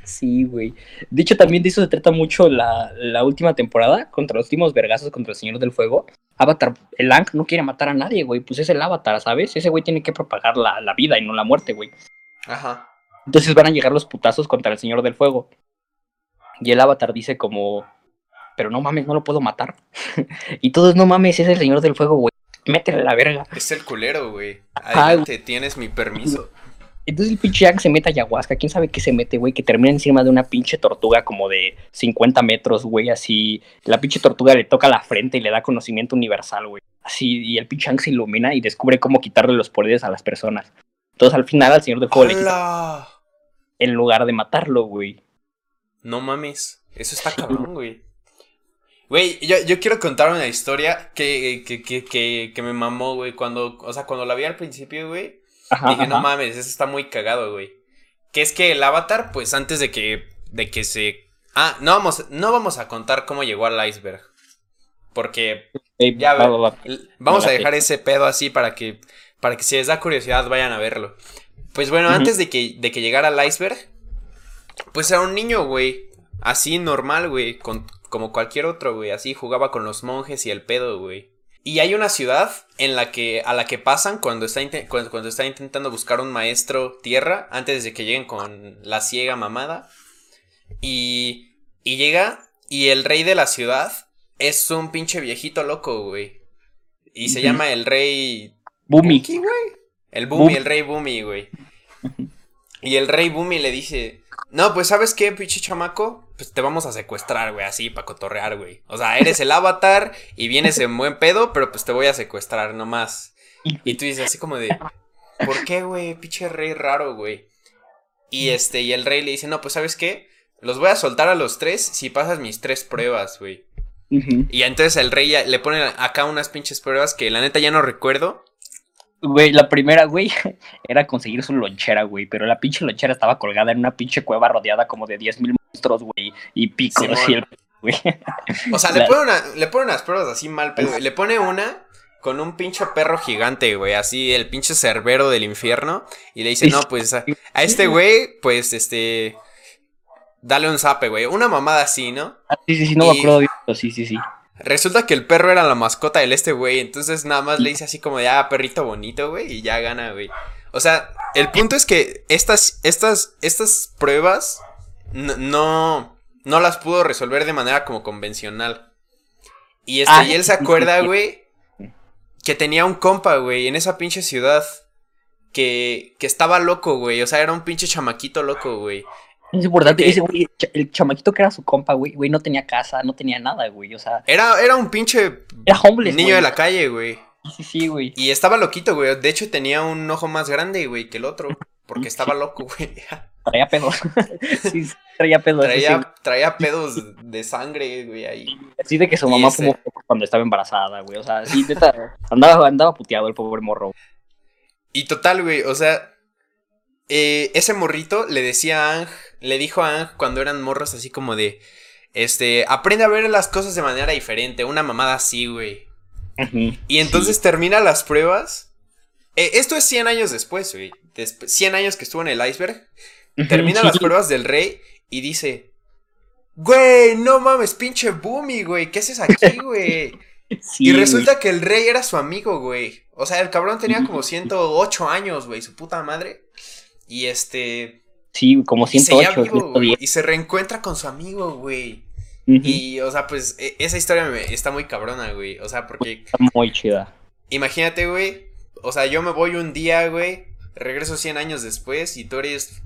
Speaker 2: Sí, güey. De hecho, también de eso se trata mucho la, la, última temporada, contra los últimos vergazos contra el Señor del Fuego. Avatar, el Aang no quiere matar a nadie, güey. Pues es el Avatar, ¿sabes? Ese güey tiene que propagar la, la vida y no la muerte, güey.
Speaker 1: Ajá.
Speaker 2: Entonces van a llegar los putazos contra el Señor del Fuego. Y el Avatar dice como, pero no mames, no lo puedo matar. <laughs> y todos, no mames, es el Señor del Fuego, güey métele la verga.
Speaker 1: Es el culero, güey. Adelante, tienes mi permiso.
Speaker 2: Entonces el pinche Jack se mete a ayahuasca. ¿Quién sabe qué se mete, güey? Que termina encima de una pinche tortuga como de 50 metros, güey. Así. La pinche tortuga le toca la frente y le da conocimiento universal, güey. Así. Y el pinche Jack se ilumina y descubre cómo quitarle los poderes a las personas. Entonces al final al señor de fuego le En lugar de matarlo, güey.
Speaker 1: No mames. Eso está cabrón, güey. Güey, yo, yo, quiero contar una historia que, que, que, que, que me mamó, güey. Cuando, o sea, cuando la vi al principio, güey, dije, no mames, eso está muy cagado, güey. Que es que el avatar, pues antes de que, de que se... Ah, no vamos, no vamos a contar cómo llegó al iceberg. Porque ya vamos a dejar ese pedo así para que, para que si les da curiosidad vayan a verlo. Pues bueno, antes de que, de que llegara al iceberg, pues era un niño, güey. Así normal, güey, con, como cualquier otro, güey. Así jugaba con los monjes y el pedo, güey. Y hay una ciudad en la que, a la que pasan cuando está, cuando, está intentando buscar un maestro tierra antes de que lleguen con la ciega mamada. Y, y llega y el rey de la ciudad es un pinche viejito loco, güey. Y se llama el rey...
Speaker 2: Bumi.
Speaker 1: güey? El Bumi, el rey Bumi, güey. Y el rey Bumi le dice, no, pues ¿sabes qué, pinche chamaco? Pues te vamos a secuestrar, güey, así, para cotorrear, güey. O sea, eres el avatar y vienes en buen pedo, pero pues te voy a secuestrar nomás. Y tú dices así como de, ¿por qué, güey? Pinche rey raro, güey. Y este, y el rey le dice, no, pues ¿sabes qué? Los voy a soltar a los tres si pasas mis tres pruebas, güey. Y entonces el rey le pone acá unas pinches pruebas que la neta ya no recuerdo.
Speaker 2: Güey, la primera, güey, <laughs> era conseguir su lonchera, güey, pero la pinche lonchera estaba colgada en una pinche cueva rodeada como de 10.000 monstruos, güey, y picos y el... Güey.
Speaker 1: O sea, <laughs> le, pone una, le pone unas pruebas así mal, pero le pone una con un pinche perro gigante, güey, así el pinche cerbero del infierno, y le dice, no, pues a, este güey, pues este, dale un zape, güey, una mamada así, ¿no?
Speaker 2: Ah, sí, sí, sí, no me acuerdo, sí, sí, sí.
Speaker 1: Resulta que el perro era la mascota del este güey, entonces nada más le dice así como de, ah, perrito bonito, güey, y ya gana, güey. O sea, el punto es que estas, estas, estas pruebas no, no las pudo resolver de manera como convencional. Y este, y él se acuerda, güey, que tenía un compa, güey, en esa pinche ciudad. Que, que estaba loco, güey. O sea, era un pinche chamaquito loco, güey.
Speaker 2: Es importante, ese güey, el chamaquito que era su compa, güey, güey, no tenía casa, no tenía nada, güey, o sea.
Speaker 1: Era, era un pinche.
Speaker 2: Era homeless,
Speaker 1: Niño de la calle, güey.
Speaker 2: Sí, sí, güey.
Speaker 1: Y estaba loquito, güey. De hecho, tenía un ojo más grande, güey, que el otro. Porque <laughs> estaba loco, güey. <laughs> <laughs>
Speaker 2: Traía pedos. sí, traía pedos.
Speaker 1: Traía, traía pedos de sangre, güey, ahí.
Speaker 2: Así de que su mamá fumó cuando estaba embarazada, güey. O sea, sí, neta, andaba, andaba puteado el pobre morro.
Speaker 1: Y total, güey, o sea, eh, ese morrito le decía a Ang, le dijo a Ang cuando eran morros así como de, este, aprende a ver las cosas de manera diferente, una mamada así, güey. y entonces termina las pruebas. Eh, esto es 100 años después, güey. 100 años que estuvo en el iceberg. Termina las pruebas del rey y dice: Güey, no mames, pinche Boomy, güey. ¿Qué haces aquí, <laughs> güey? y resulta que el rey era su amigo, güey. O sea, el cabrón tenía como 108 años, güey, su puta madre. Y este.
Speaker 2: Sí, como 108.
Speaker 1: Y se, reencuentra con su amigo, güey. Y, o sea, pues, e, esa historia está muy cabrona, güey. O sea, porque.
Speaker 2: Está muy chida.
Speaker 1: Imagínate, güey. O sea, yo me voy un día, güey. Regreso 100 años después y tú eres.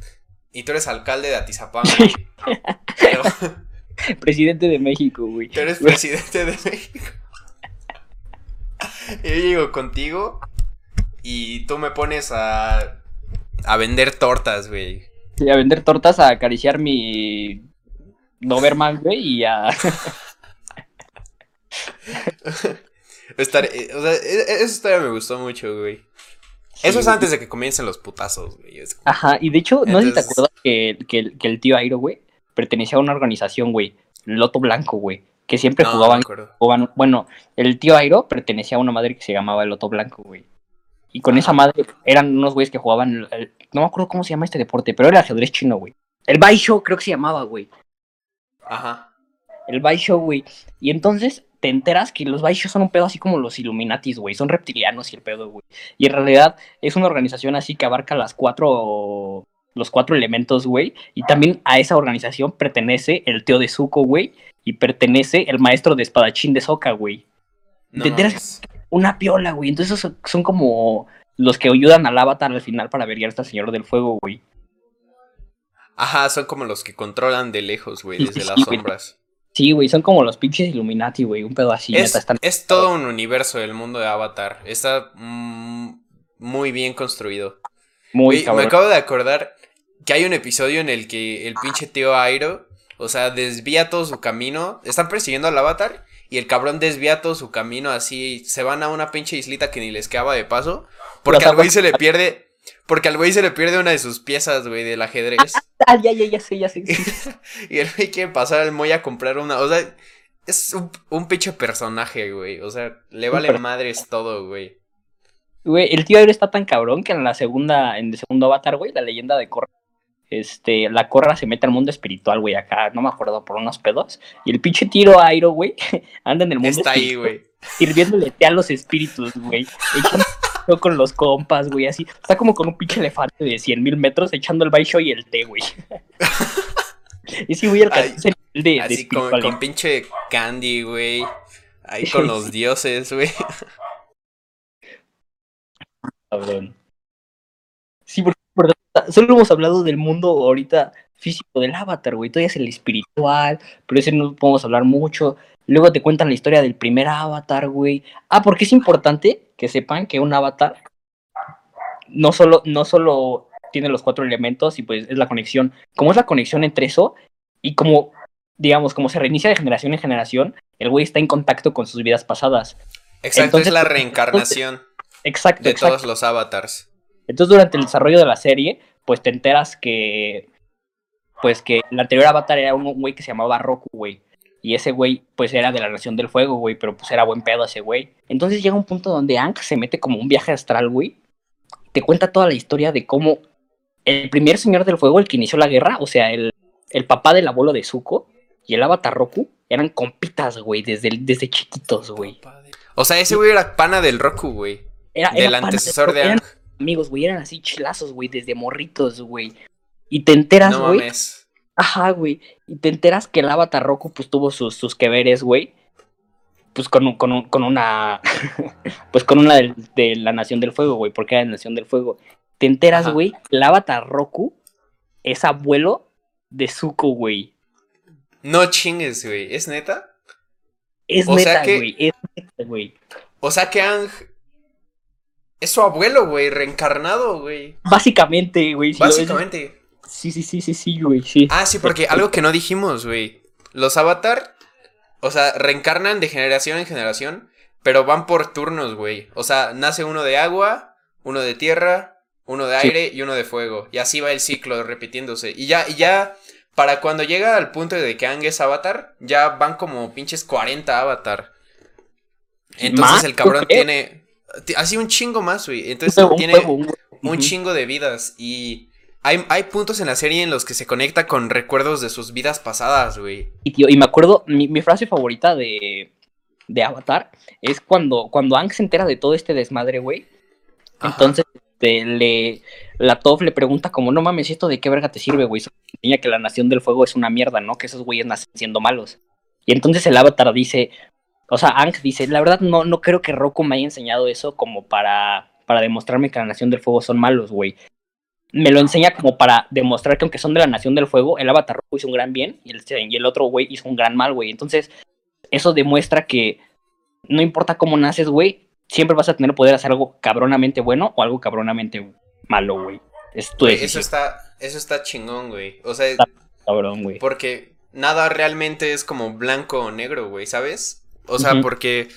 Speaker 1: Y tú eres alcalde de Atizapán, <laughs> <laughs>
Speaker 2: Presidente de México, güey.
Speaker 1: Tú eres presidente de México. <laughs> yo llego contigo y tú me pones a. a vender tortas, güey.
Speaker 2: Sí, a vender tortas, a acariciar mi Doberman, güey, y a. <laughs>
Speaker 1: Estar, eh, o sea, e, e, esa historia me gustó mucho, güey. Eso es antes de que comiencen los putazos, güey.
Speaker 2: Ajá, y de hecho, no sé si te acuerdas que, que, el tío Airo, güey, pertenecía a una organización, güey, Loto Blanco, güey, que siempre jugaban, Bueno, el tío Airo pertenecía a una madre que se llamaba el Loto Blanco, güey. Y con esa madre eran unos güeyes que jugaban, no me acuerdo cómo se llama este deporte, pero era el ajedrez chino, güey. El Baisho creo que se llamaba, güey.
Speaker 1: Ajá.
Speaker 2: El Baisho, güey. Y entonces te enteras que los Baisho son un pedo así como los Illuminatis, güey. Son reptilianos y el pedo, güey. Y en realidad es una organización así que abarca las cuatro los cuatro elementos, güey. Y también a esa organización pertenece el tío de Zuko, güey. Y pertenece el maestro de espadachín de Soka, güey. No, una piola, güey. Entonces son, son, como los que ayudan al avatar al final para ver a este señor del fuego, güey.
Speaker 1: Ajá, son como los que controlan de lejos, güey, desde las sombras.
Speaker 2: Sí, güey, son como los pinches Illuminati, güey, un pedo así.
Speaker 1: Es, es todo un universo el mundo de Avatar. Está mm, muy bien construido. Muy Me acabo de acordar que hay un episodio en el que el pinche tío Airo, o sea, desvía todo su camino. Están persiguiendo al Avatar y el cabrón desvía todo su camino así. Se van a una pinche islita que ni les quedaba de paso. Porque al güey se le pierde. Porque al güey se le pierde una de sus piezas, güey, del ajedrez. <laughs>
Speaker 2: Ah, ya, ya, ya sé, ya sé. <laughs>
Speaker 1: y el güey quiere pasar al Moy a comprar una. O sea, es un, un pinche personaje, güey. O sea, le vale madres todo, güey.
Speaker 2: Güey, el tío Airo está tan cabrón que en la segunda, en el segundo avatar, güey, la leyenda de Korra, este, la Corra se mete al mundo espiritual, güey, acá, no me acuerdo, por unos pedos. Y el pinche tiro Airo, güey, <laughs> anda en el mundo
Speaker 1: Está ahí, güey.
Speaker 2: Sirviéndole té a los espíritus, güey <laughs> con los compas, güey, así. Está como con un pinche elefante de 100 mil metros echando el baisho y el té, güey. <laughs> y sí, güey, el
Speaker 1: de, Así con, con, pinche candy, güey. Ahí con los dioses, güey.
Speaker 2: Cabrón. Sí, porque solo hemos hablado del mundo ahorita físico del avatar, güey. Todavía es el espiritual, pero ese no podemos hablar mucho. Luego te cuentan la historia del primer avatar, güey. Ah, porque es importante que sepan que un avatar no solo, no solo tiene los cuatro elementos y pues es la conexión. Como es la conexión entre eso y como, digamos, como se reinicia de generación en generación, el güey está en contacto con sus vidas pasadas.
Speaker 1: Exacto, es la reencarnación.
Speaker 2: exacto.
Speaker 1: De todos los avatars.
Speaker 2: Entonces durante el desarrollo de la serie, pues te enteras que, pues que el anterior avatar era un güey que se llamaba Roku, güey. Y ese güey, pues era de la Nación del Fuego, güey, pero pues era buen pedo ese güey. Entonces llega un punto donde Aang se mete como un viaje astral, güey. Te cuenta toda la historia de cómo el primer Señor del Fuego, el que inició la guerra, o sea, el, el papá del abuelo de Zuko y el Avatar Roku, eran compitas, güey, desde, desde chiquitos, güey.
Speaker 1: O sea, ese güey era pana del Roku, güey. Era, del antecesor de, Aang.
Speaker 2: Amigos, güey, eran así chilazos, güey, desde morritos, güey. Y te enteras, güey. No Ajá, güey. Y te enteras que el Avatar Roku, pues tuvo sus, sus que veres, güey. Pues con, con, con una. <laughs> pues con una de, la Nación del Fuego, güey. Porque era la Nación del Fuego. Te enteras, güey, el Avatar Roku es abuelo de Zuko, güey.
Speaker 1: No chingues, güey. ¿Es neta?
Speaker 2: Es neta, güey. Es neta, güey.
Speaker 1: O sea que Ang. Es su abuelo, güey. Reencarnado, güey.
Speaker 2: Básicamente, güey.
Speaker 1: Básicamente.
Speaker 2: Sí, sí, sí, sí, sí, güey, sí.
Speaker 1: Ah, sí, porque algo que no dijimos, güey. Los avatar, o sea, reencarnan de generación en generación, pero van por turnos, güey. O sea, nace uno de agua, uno de tierra, uno de aire y uno de fuego. Y así va el ciclo repitiéndose. Y ya, y ya, para cuando llega al punto de que Ang es avatar, ya van como pinches 40 avatar. Entonces el cabrón tiene. Así un chingo más, güey. Entonces tiene un, chingo de vidas. Y hay, hay, puntos en la serie en los que se conecta con recuerdos de sus vidas pasadas, güey.
Speaker 2: Y, tío, y me acuerdo, mi, mi frase favorita de, de Avatar es cuando, cuando Ang se entera de todo este desmadre, güey. Entonces este, le, la Toph le pregunta como, no mames, ¿esto de qué verga te sirve, güey? Enseña que la Nación del Fuego es una mierda, ¿no? Que esos güeyes nacen siendo malos. Y entonces el Avatar dice, o sea, Ang dice, la verdad no, no creo que Roku me haya enseñado eso como para, para demostrarme que la Nación del Fuego son malos, güey. Me lo enseña como para demostrar que aunque son de la Nación del Fuego, el Avatar Rojo hizo un gran bien y el, y el otro güey hizo un gran mal, güey. Entonces, eso demuestra que no importa cómo naces, güey, siempre vas a tener poder hacer algo cabronamente bueno o algo cabronamente malo, güey. Es tu
Speaker 1: Eso está, eso está chingón, güey. O sea, cabrón, güey. Porque nada realmente es como blanco o negro, güey, ¿sabes? O sea, porque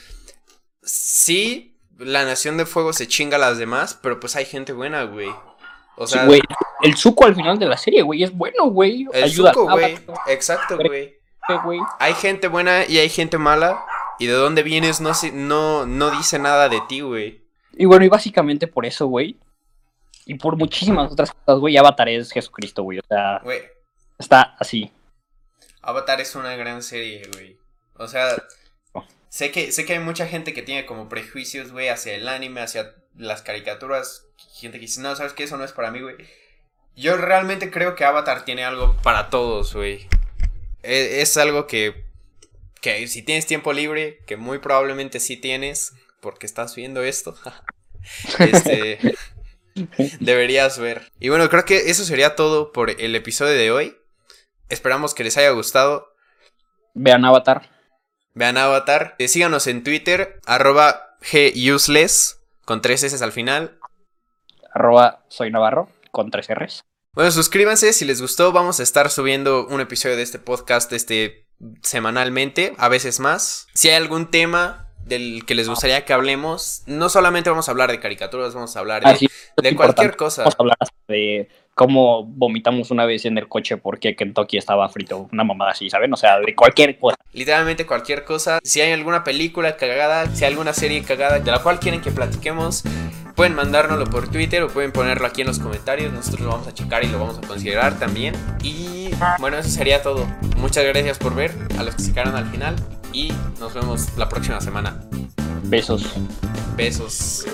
Speaker 1: sí, la Nación de Fuego se chinga a las demás, pero pues hay gente buena, güey.
Speaker 2: O sea, güey, el suco al final de la serie, güey, es bueno, güey.
Speaker 1: El suco, güey. Exacto, güey. Hay gente buena y hay gente mala. Y de dónde vienes no, no, no dice nada de ti, güey.
Speaker 2: Y bueno, y básicamente por eso, güey. Y por muchísimas otras cosas, güey. Avatar es Jesucristo, güey. O sea, güey. está así.
Speaker 1: Avatar es una gran serie, güey. O sea. Sé, que, sé que hay mucha gente que tiene como prejuicios, güey, hacia el anime, hacia las caricaturas. Gente que dice, no, ¿sabes qué? Eso no es para mí, güey. Yo realmente creo que Avatar tiene algo para todos, güey. E, es algo que que si tienes tiempo libre, que muy probablemente sí tienes, porque estás viendo esto, <laughs> este, <laughs> deberías ver. Y bueno, creo que eso sería todo por el episodio de hoy. Esperamos que les haya gustado.
Speaker 2: Vean Avatar.
Speaker 1: Vean Avatar. Eh, síganos en Twitter, arroba guseless, con tres S al final.
Speaker 2: Arroba soy Navarro, con tres Rs.
Speaker 1: Bueno, suscríbanse si les gustó. Vamos a estar subiendo un episodio de este podcast este semanalmente, a veces más. Si hay algún tema del que les gustaría que hablemos, no solamente vamos a hablar de caricaturas, vamos a hablar de, cualquier cosa.
Speaker 2: Vamos a hablar de cómo vomitamos una vez en el coche porque Kentucky estaba frito, una mamada así, ¿saben? O sea, de cualquier cosa.
Speaker 1: Literalmente cualquier cosa. Si hay alguna película cagada, si hay alguna serie cagada de la cual quieren que platiquemos, pueden mandárnoslo por Twitter o pueden ponerlo aquí en los comentarios. Nosotros lo vamos a checar y lo vamos a considerar también. Y bueno, eso sería todo. Muchas gracias por ver a los que se quedaron al final y nos vemos la próxima semana.
Speaker 2: Besos.
Speaker 1: Besos.